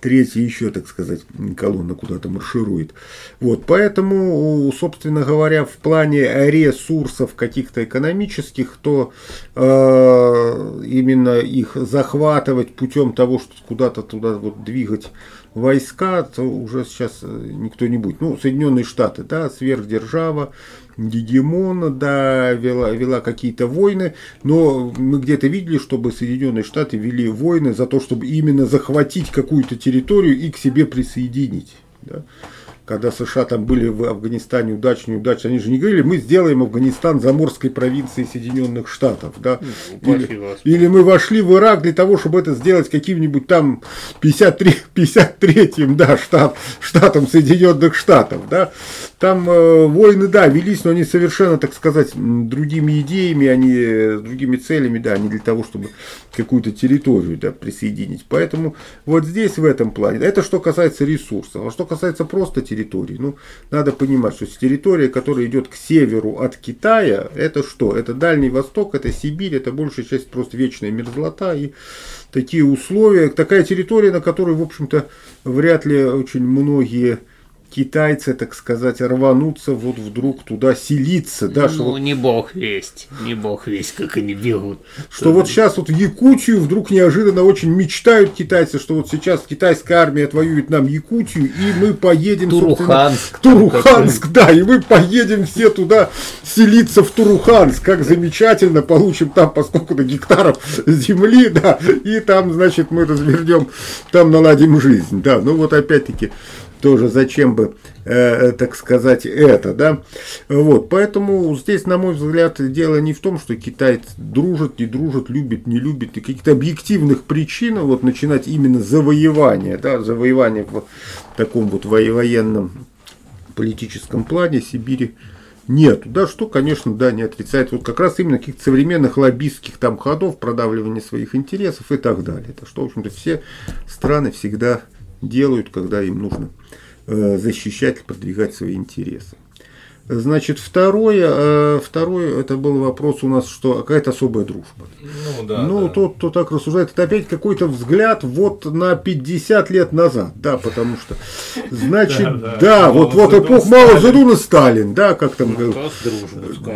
Третья еще, так сказать, колонна куда-то марширует. Вот, поэтому, собственно говоря, в плане ресурсов каких-то экономических, то э, именно их захватывать путем того, что куда-то туда вот двигать войска, то уже сейчас никто не будет. Ну, Соединенные Штаты, да, сверхдержава, гегемона, да, вела, вела какие-то войны, но мы где-то видели, чтобы Соединенные Штаты вели войны за то, чтобы именно захватить какую-то территорию и к себе присоединить. Да когда США там были в Афганистане удачно, неудачно, они же не говорили, мы сделаем Афганистан заморской провинцией Соединенных Штатов, да? Ну, или, или мы вошли в Ирак для того, чтобы это сделать каким-нибудь там 53, 53-м, да, штат, штатом Соединенных Штатов, да? Там э, войны, да, велись, но они совершенно, так сказать, другими идеями, они с другими целями, да, не для того, чтобы какую-то территорию да, присоединить. Поэтому вот здесь в этом плане, это что касается ресурсов, а что касается просто территории. Ну, надо понимать, что территория, которая идет к северу от Китая, это что? Это Дальний Восток, это Сибирь, это большая часть просто вечная мерзлота и такие условия. Такая территория, на которой, в общем-то, вряд ли очень многие китайцы, так сказать, рванутся вот вдруг туда селиться. Да, ну, что вот, не бог весть, не бог весть, как они бегут. Что вот сейчас вот в Якутию вдруг неожиданно очень мечтают китайцы, что вот сейчас китайская армия отвоюет нам Якутию, и мы поедем... Туруханск. Туруханск, да, и мы поедем все туда селиться в Туруханск. Как замечательно, получим там поскольку-то гектаров земли, да, и там, значит, мы развернем, там наладим жизнь, да. Ну вот опять-таки тоже зачем бы, э, так сказать, это, да. Вот, поэтому здесь, на мой взгляд, дело не в том, что Китай дружит, не дружит, любит, не любит, и каких-то объективных причин вот начинать именно завоевание, да, завоевание в таком вот военном политическом плане Сибири нету. Да, что, конечно, да, не отрицает. Вот как раз именно каких-то современных лоббистских там ходов, продавливания своих интересов и так далее. Это что, в общем-то, все страны всегда делают, когда им нужно Э, защищать, продвигать свои интересы. Значит, второе, э, второе, это был вопрос у нас, что какая-то особая дружба. Ну, да. Ну, да. тот, кто так рассуждает, это опять какой-то взгляд вот на 50 лет назад, да, потому что, значит, да, вот, вот эпох Мао Цзэдуна Сталин, да, как там,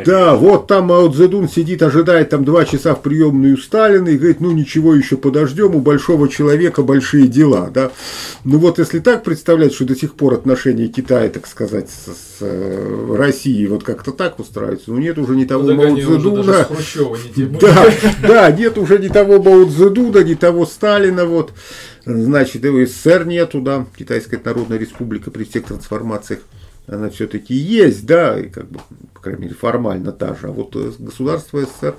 да, вот там Мао Цзэдун сидит, ожидает там два часа в приемную Сталина и говорит, ну, ничего, еще подождем, у большого человека большие дела, да. Ну, вот если так представлять, что до сих пор отношения Китая, так сказать, с, с э, России вот как-то так устраивается. Ну нет уже не того ну, Мао Цзэдуна. Да, да, нет уже не того Мао Цзэдуна, не того Сталина. Вот. Значит, и СССР нету, да, Китайская Народная Республика при всех трансформациях она все-таки есть, да, и как бы, по крайней мере, формально та же, а вот э, государства СССР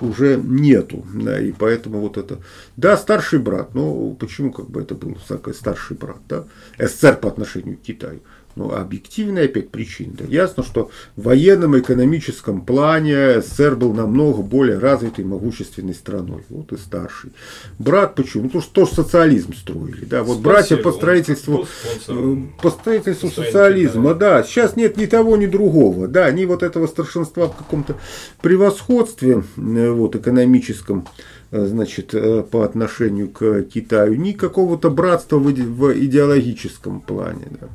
уже нету, да, и поэтому вот это, да, старший брат, но почему как бы это был старший брат, да, СССР по отношению к Китаю, Ну, объективная опять причина. Да. Ясно, что в военном и экономическом плане СССР был намного более развитой и могущественной страной. Вот и старший. Брат почему? Ну, то, что тоже социализм строили. Да. Вот братья по строительству, э, по строительству социализма, да. Сейчас нет ни того, ни другого. Да, ни вот этого старшинства в каком-то превосходстве э, вот, экономическом Э, значит, э, по отношению к Китаю, ни какого-то братства в идеологическом плане. Да.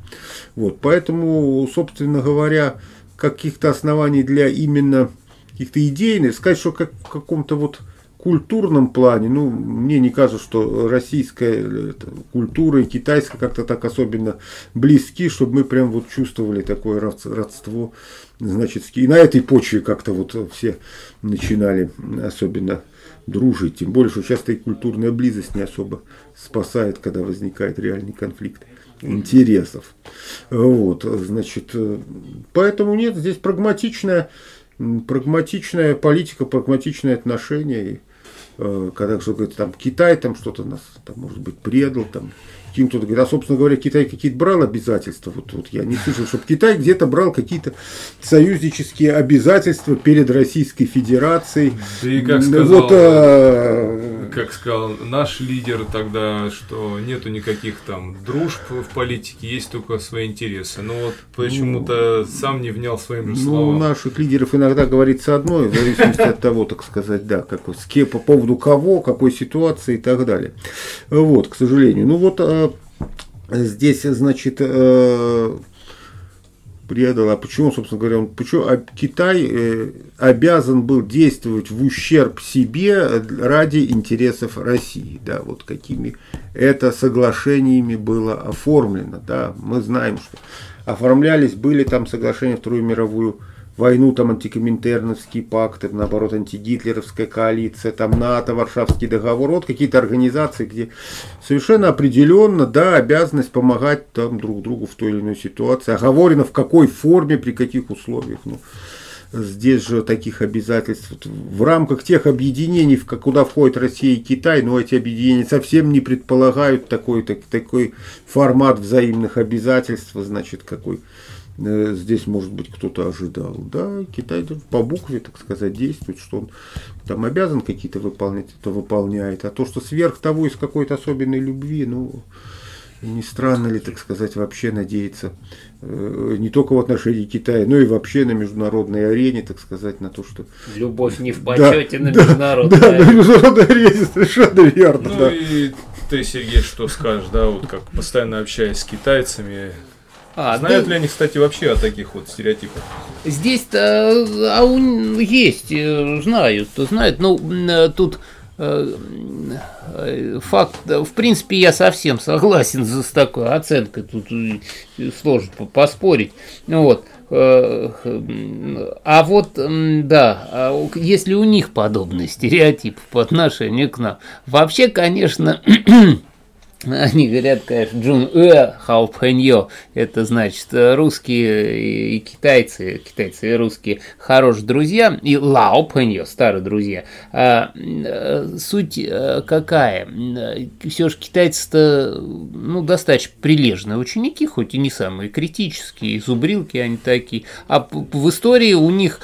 Вот, поэтому, собственно говоря, каких-то оснований для именно каких-то идейных, сказать, что как в каком-то вот культурном плане, ну, мне не кажется, что российская это, культура и китайская как-то так особенно близки, чтобы мы прям вот чувствовали такое родство, значит, и на этой почве как-то вот все начинали особенно дружить. Тем более, что часто и культурная близость не особо спасает, когда возникает реальный конфликт интересов. Вот, значит, поэтому нет, здесь прагматичная, прагматичная политика, прагматичное отношение. И, э, когда кто говорит, там Китай там что-то нас, там, может быть, предал, там, Ким кто-то говорит, а, собственно говоря, Китай какие-то брал обязательства. Вот, вот я не слышал, чтобы Китай где-то брал какие-то союзнические обязательства перед Российской Федерацией. Да и как сказал, вот, а... как сказал наш лидер тогда, что нету никаких там дружб в политике, есть только свои интересы. Но вот почему-то ну, сам не внял своим же словам. Ну, у наших лидеров иногда говорится одно, в зависимости от того, так сказать, да, как, с кем, по поводу кого, какой ситуации и так далее. Вот, к сожалению. Ну вот а, здесь, значит, э, предал. А почему, собственно говоря, он, почему а Китай э, обязан был действовать в ущерб себе ради интересов России, да, вот какими это соглашениями было оформлено, да, мы знаем, что оформлялись, были там соглашения Вторую мировую там антикоминтерновские пакты, наоборот, антигитлеровская коалиция, там НАТО, Варшавский договор, вот какие-то организации, где совершенно определенно, да, обязанность помогать там друг другу в той или иной ситуации, оговорено в какой форме, при каких условиях, ну, здесь же таких обязательств в рамках тех объединений, куда входит Россия и Китай, но эти объединения совсем не предполагают такой, так, такой формат взаимных обязательств, значит, какой здесь, может быть, кто-то ожидал. Да, Китай по букве, так сказать, действует, что он там обязан какие-то выполнять, это выполняет. А то, что сверх того из какой-то особенной любви, ну, не странно ли, так сказать, вообще надеяться э, не только в отношении Китая, но и вообще на международной арене, так сказать, на то, что... Любовь не в почете да, на международной да, арене. Да, на международной арене, совершенно верно. Ну да. и ты, Сергей, что скажешь, да, вот как постоянно общаясь с китайцами, а, Знают да... ли они, кстати, вообще о таких вот стереотипах? Здесь-то а у, есть, э, знают, знают. Ну, э, тут э, факт, в принципе, я совсем согласен с такой оценкой, тут сложно поспорить. Вот. А вот, да, а если у них подобный стереотип по отношению к нам, вообще, конечно, [CLEARS THROAT] Они говорят, конечно, Джун Э Хаупхэньо, это значит русские и китайцы, китайцы и русские хорошие друзья, и Лао Пхэньо, старые друзья. А, э, суть э, какая? Все же китайцы-то ну, достаточно прилежные ученики, хоть и не самые критические, зубрилки они такие. А в истории у них,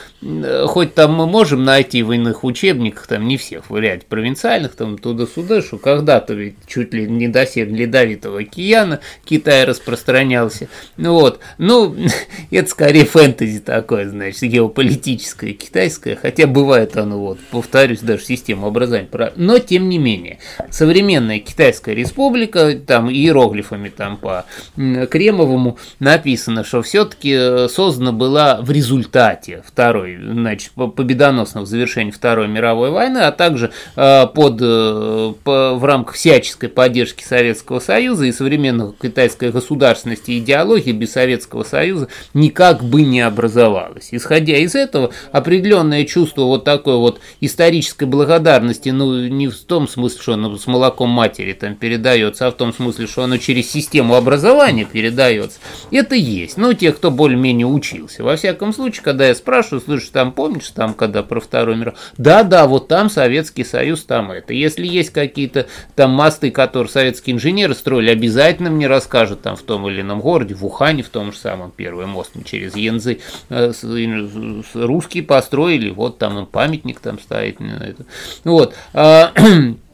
хоть там мы можем найти в иных учебниках, там не всех, в ряде провинциальных, там туда-сюда, что когда-то ведь чуть ли не до полосе Ледовитого океана Китай распространялся. Ну вот, ну, [LAUGHS] это скорее фэнтези такое, значит, геополитическое, китайское, хотя бывает оно, вот, повторюсь, даже система образования. Но, тем не менее, современная Китайская республика, там иероглифами там по Кремовому написано, что все-таки э, создана была в результате второй, значит, победоносного завершения Второй мировой войны, а также э, под, э, по, в рамках всяческой поддержки Советского Союза и современной китайской государственности идеологии без Советского Союза никак бы не образовалась. Исходя из этого, определенное чувство вот такой вот исторической благодарности, ну, не в том смысле, что оно с молоком матери там передается, а в том смысле, что оно через систему образования передается, это есть. Ну, тех, кто более-менее учился. Во всяком случае, когда я спрашиваю, слышишь, там помнишь, там, когда про Второй мир, да-да, вот там Советский Союз, там это. Если есть какие-то там мосты, которые Советский русские инженеры строили, обязательно мне расскажут там в том или ином городе, в Ухане в том же самом, первый мост через Янзы, э, русские построили, вот там им памятник там стоит. Вот. [CLEARS THROAT]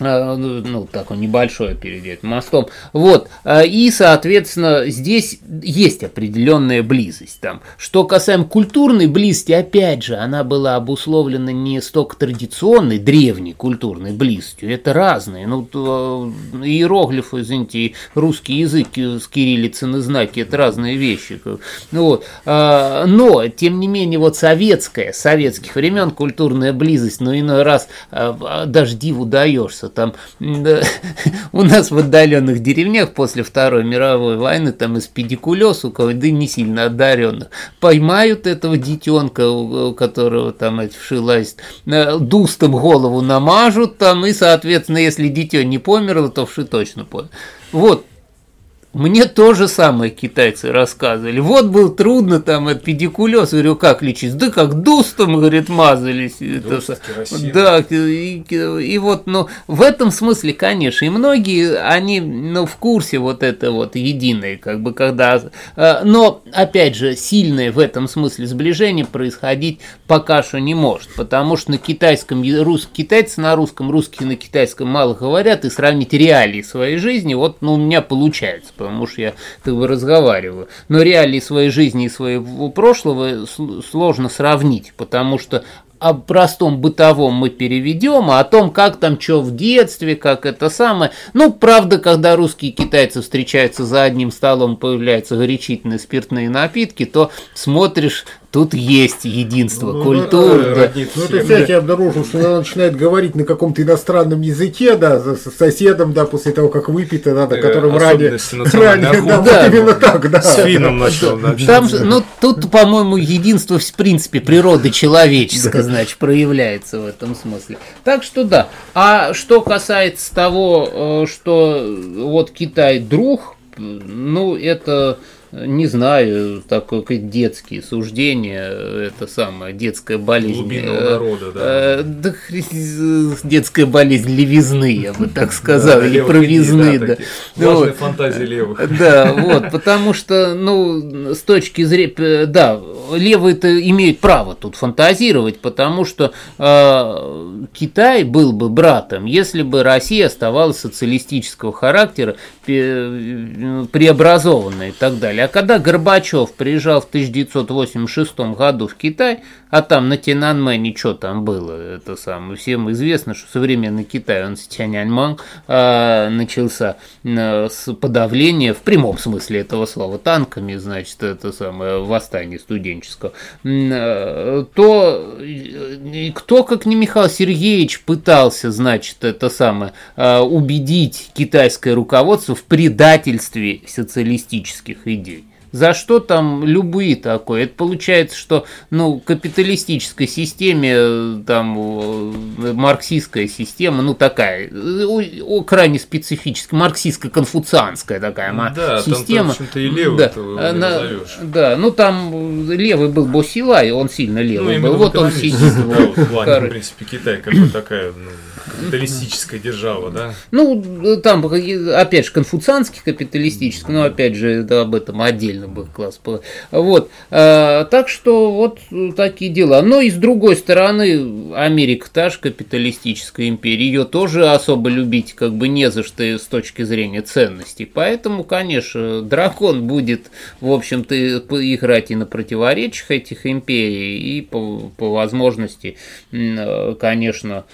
Э, ну, ну, такой небольшой перед мостом. Вот, э, и, соответственно, здесь есть определенная близость там. Что касаемо культурной близости, опять же, она была обусловлена не столько традиционной, древней культурной близостью, это разные. Ну, э, иероглифы, извините, и русский язык с кириллицей знаки, это разные вещи. Ну, вот. Но, тем не менее, вот советская, советских времен культурная близость, но иной раз даже диву даешься там да, [LAUGHS] у нас в отдаленных деревнях после Второй мировой войны там из педикулез у кого да не сильно одаренных поймают этого детенка, у которого там эти вши лазят, э, дустом голову намажут там, и, соответственно, если дитё не померло, то вши точно помер. Вот, мне то же самое китайцы рассказывали. Вот был трудно там от педикулез. Говорю, как лечить? Да как дустом, говорит, мазались. Дуст, это, да, и, и вот, ну, в этом смысле, конечно, и многие, они, ну, в курсе вот это вот единое, как бы, когда... Э, но, опять же, сильное в этом смысле сближение происходить пока что не может, потому что на китайском, рус, китайцы на русском, русские на китайском мало говорят, и сравнить реалии своей жизни, вот, ну, у меня получается потому что я как разговариваю. Но реалии своей жизни и своего прошлого сложно сравнить, потому что о простом бытовом мы переведем, а о том, как там что в детстве, как это самое. Ну, правда, когда русские и китайцы встречаются за одним столом, появляются горячительные спиртные напитки, то смотришь Тут есть единство ну, культур. Да, да. Ну, это всякий обнаружил, что она начинает говорить на каком-то иностранном языке, да, с соседом, да, после того, как выпито, да, да э, которым ранее, ранее да, да, вот именно так, да. С финном начал Там, ну, тут, по-моему, единство в принципе природы человеческой, значит, проявляется в этом смысле. Так что да. А что касается того, э, что вот Китай друг, ну, это не знаю, такое как детские суждения, это самая детская болезнь. Глубинного э, народа, да. Э, да. Детская болезнь левизны, я бы так [LAUGHS] сказал, или провизны, да. Важная фантазия левых. [LAUGHS] Да, вот, потому что, ну, с точки зрения, да, левые-то имеют право тут фантазировать, потому что э, Китай был бы братом, если бы Россия оставалась социалистического характера, преобразованная и так далее. А когда Горбачев приезжал в 1986 году в Китай, а там на Тяньаньмэне что там было, это самое, всем известно, что современный Китай, он с Тяньаньмэн а, начался а, с подавления, в прямом смысле этого слова, танками, значит, это самое восстание студенческого, а, то кто, как не Михаил Сергеевич, пытался, значит, это самое, а, убедить китайское руководство в предательстве социалистических идей. За что там любые такое? Это получается, что ну, капиталистической системе, э, там, марксистская система, ну, такая, о, крайне специфическая, марксистско-конфуцианская такая да, система. Там, и левый да, она, да, ну, там левый был Босилай, он сильно левый ну, был. Вот он сидит. В принципе, Китай как бы такая, ну, капиталистическая держава, да? Ну, там, опять же, конфуцианский капиталистический, но, опять же, да, об этом отдельно бы класс. Вот. А, так что вот такие дела. Но и с другой стороны, Америка та же капиталистическая империя, ее тоже особо любить как бы не за что с точки зрения ценностей. Поэтому, конечно, дракон будет, в общем-то, играть и на противоречиях этих империй, и по, по возможности, конечно,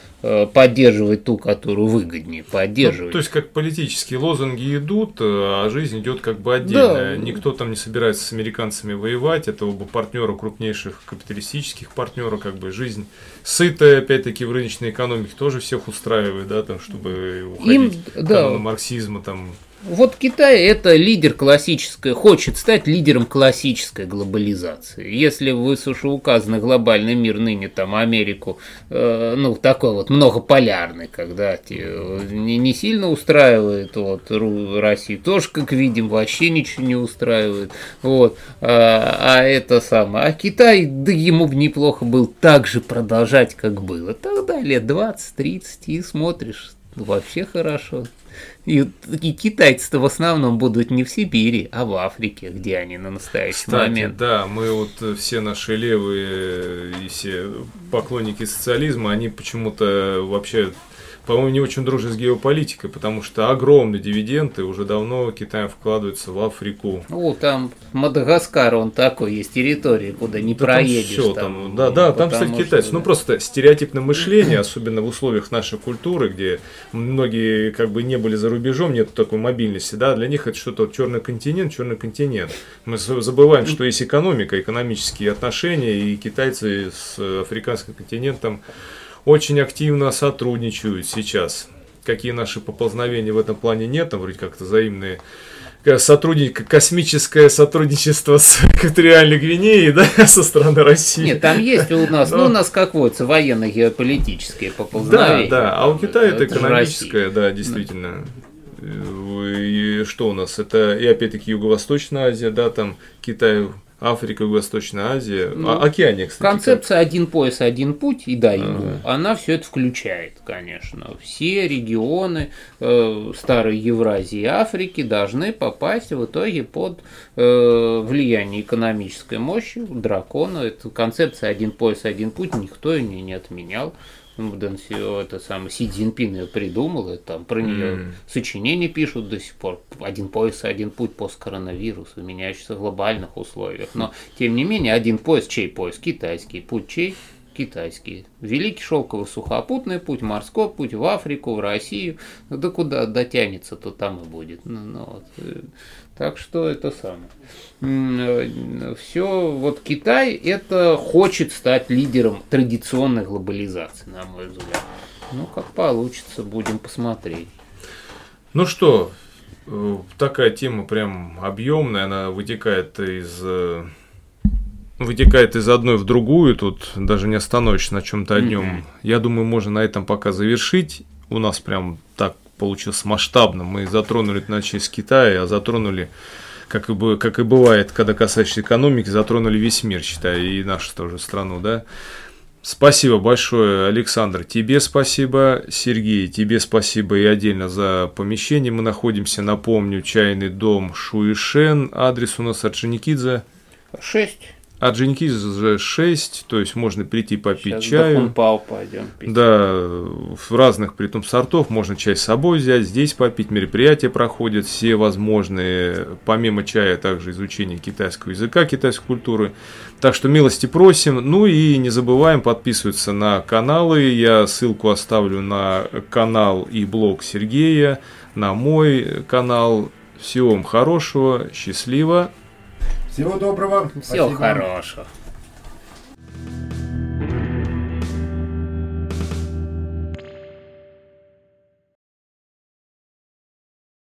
поддерживать ту, которую выгоднее поддерживать. Ну, то есть как политические лозунги идут, э, а жизнь идет как бы отдельно. Да. Никто там не собирается с американцами воевать, это оба партнера крупнейших капиталистических партнеров, как бы жизнь сытая, опять-таки в рыночной экономике тоже всех устраивает, да, там, чтобы уходить Им, да. марксизма там вот Китай это лидер классической, хочет стать лидером классической глобализации. Если вы указаны глобальный мир ныне там Америку, э, ну такой вот многополярный, когда не, не сильно устраивает вот Россию, тоже как видим вообще ничего не устраивает, вот, а, а это самое, а Китай, да ему бы неплохо был так же продолжать, как было. Тогда лет 20-30 и смотришь, вообще хорошо. И, и китайцы-то в основном будут не в Сибири, а в Африке, где они на настоящий Кстати, момент. да, мы вот э, все наши левые и все поклонники социализма, они почему-то вообще по-моему, не очень дружит с геополитикой, потому что огромные дивиденды уже давно Китаем вкладываются в Африку. Ну, там Мадагаскар, он такой, есть территория, куда не Да проедешь. Там всё, там, да, да, там, кстати, китайцы. Ну, да. просто стереотипное мышление, особенно в условиях нашей культуры, где многие как бы не были за рубежом, нет такой мобильности, да, для них это что-то вот черный континент, черный континент. Мы забываем, что есть экономика, экономические отношения, и китайцы с африканским континентом очень активно сотрудничают сейчас. Какие наши поползновения в этом плане нет, там вроде как-то взаимные э, сотрудник, космическое сотрудничество с [LAUGHS] Экваториальной Гвинеей, да, [LAUGHS] со стороны России. Нет, там есть у нас, ну, у нас, как водится, военно-геополитические Да, поползновения. да, а у Китая это же экономическое, да, действительно. Э, И что у нас? Это и опять-таки Юго-Восточная Азия, да, там Китай, Африка, Юго-Восточная Азия, Ну, а, Океания, кстати. Концепция один пояс, один путь и ему, Ага. она все это включает, конечно. Все регионы э, старой Евразии и Африки должны попасть в итоге под э, влияние экономической мощи дракона. Это концепция один пояс, один путь, никто ее не, не отменял. Ну, Дэн Си- это самый Си Цзиньпин ее придумал, и там про нее М. сочинения пишут до сих пор. Один пояс, один путь посткоронавирус, в меняющихся глобальных условиях. Но, тем не менее, один пояс, чей пояс? Китайский. Путь чей? Китайский. Великий шелковый сухопутный путь, морской путь в Африку, в Россию. Да куда дотянется, то там и будет. Ну, ну вот. Э, Так что это самое. Все, вот Китай это хочет стать лидером традиционной глобализации, на мой взгляд. Ну, как получится, будем посмотреть. Ну что, э, такая тема прям объемная, она вытекает из э, вытекает из одной в другую, тут даже не остановишься на чем-то одном. Мгм. Я думаю, можно на этом пока завершить. У нас прям так получилось масштабно. Мы затронули, начали с Китая, а затронули, как и, как и бывает, когда касаешься экономики, затронули весь мир, считай, и нашу тоже страну, да. Спасибо большое, Александр. Тебе спасибо. Сергей, тебе спасибо и отдельно за помещение. Мы находимся, напомню, чайный дом Шуишен. Адрес у нас Орджоникидзе. Шесть. Орджоникидзе 6, то есть можно прийти попить Сейчас чаю. Хунпао пойдем пить. Да, в разных притом сортов можно чай с собой взять, здесь попить, мероприятия проходят, все возможные, помимо чая, также изучение китайского языка, китайской культуры. Так что милости просим. Ну и не забываем подписываться на каналы. Я ссылку оставлю на канал и блог Сергея, на мой канал. Всего вам хорошего, счастливо. Всего доброго. Всего Спасибо. хорошего.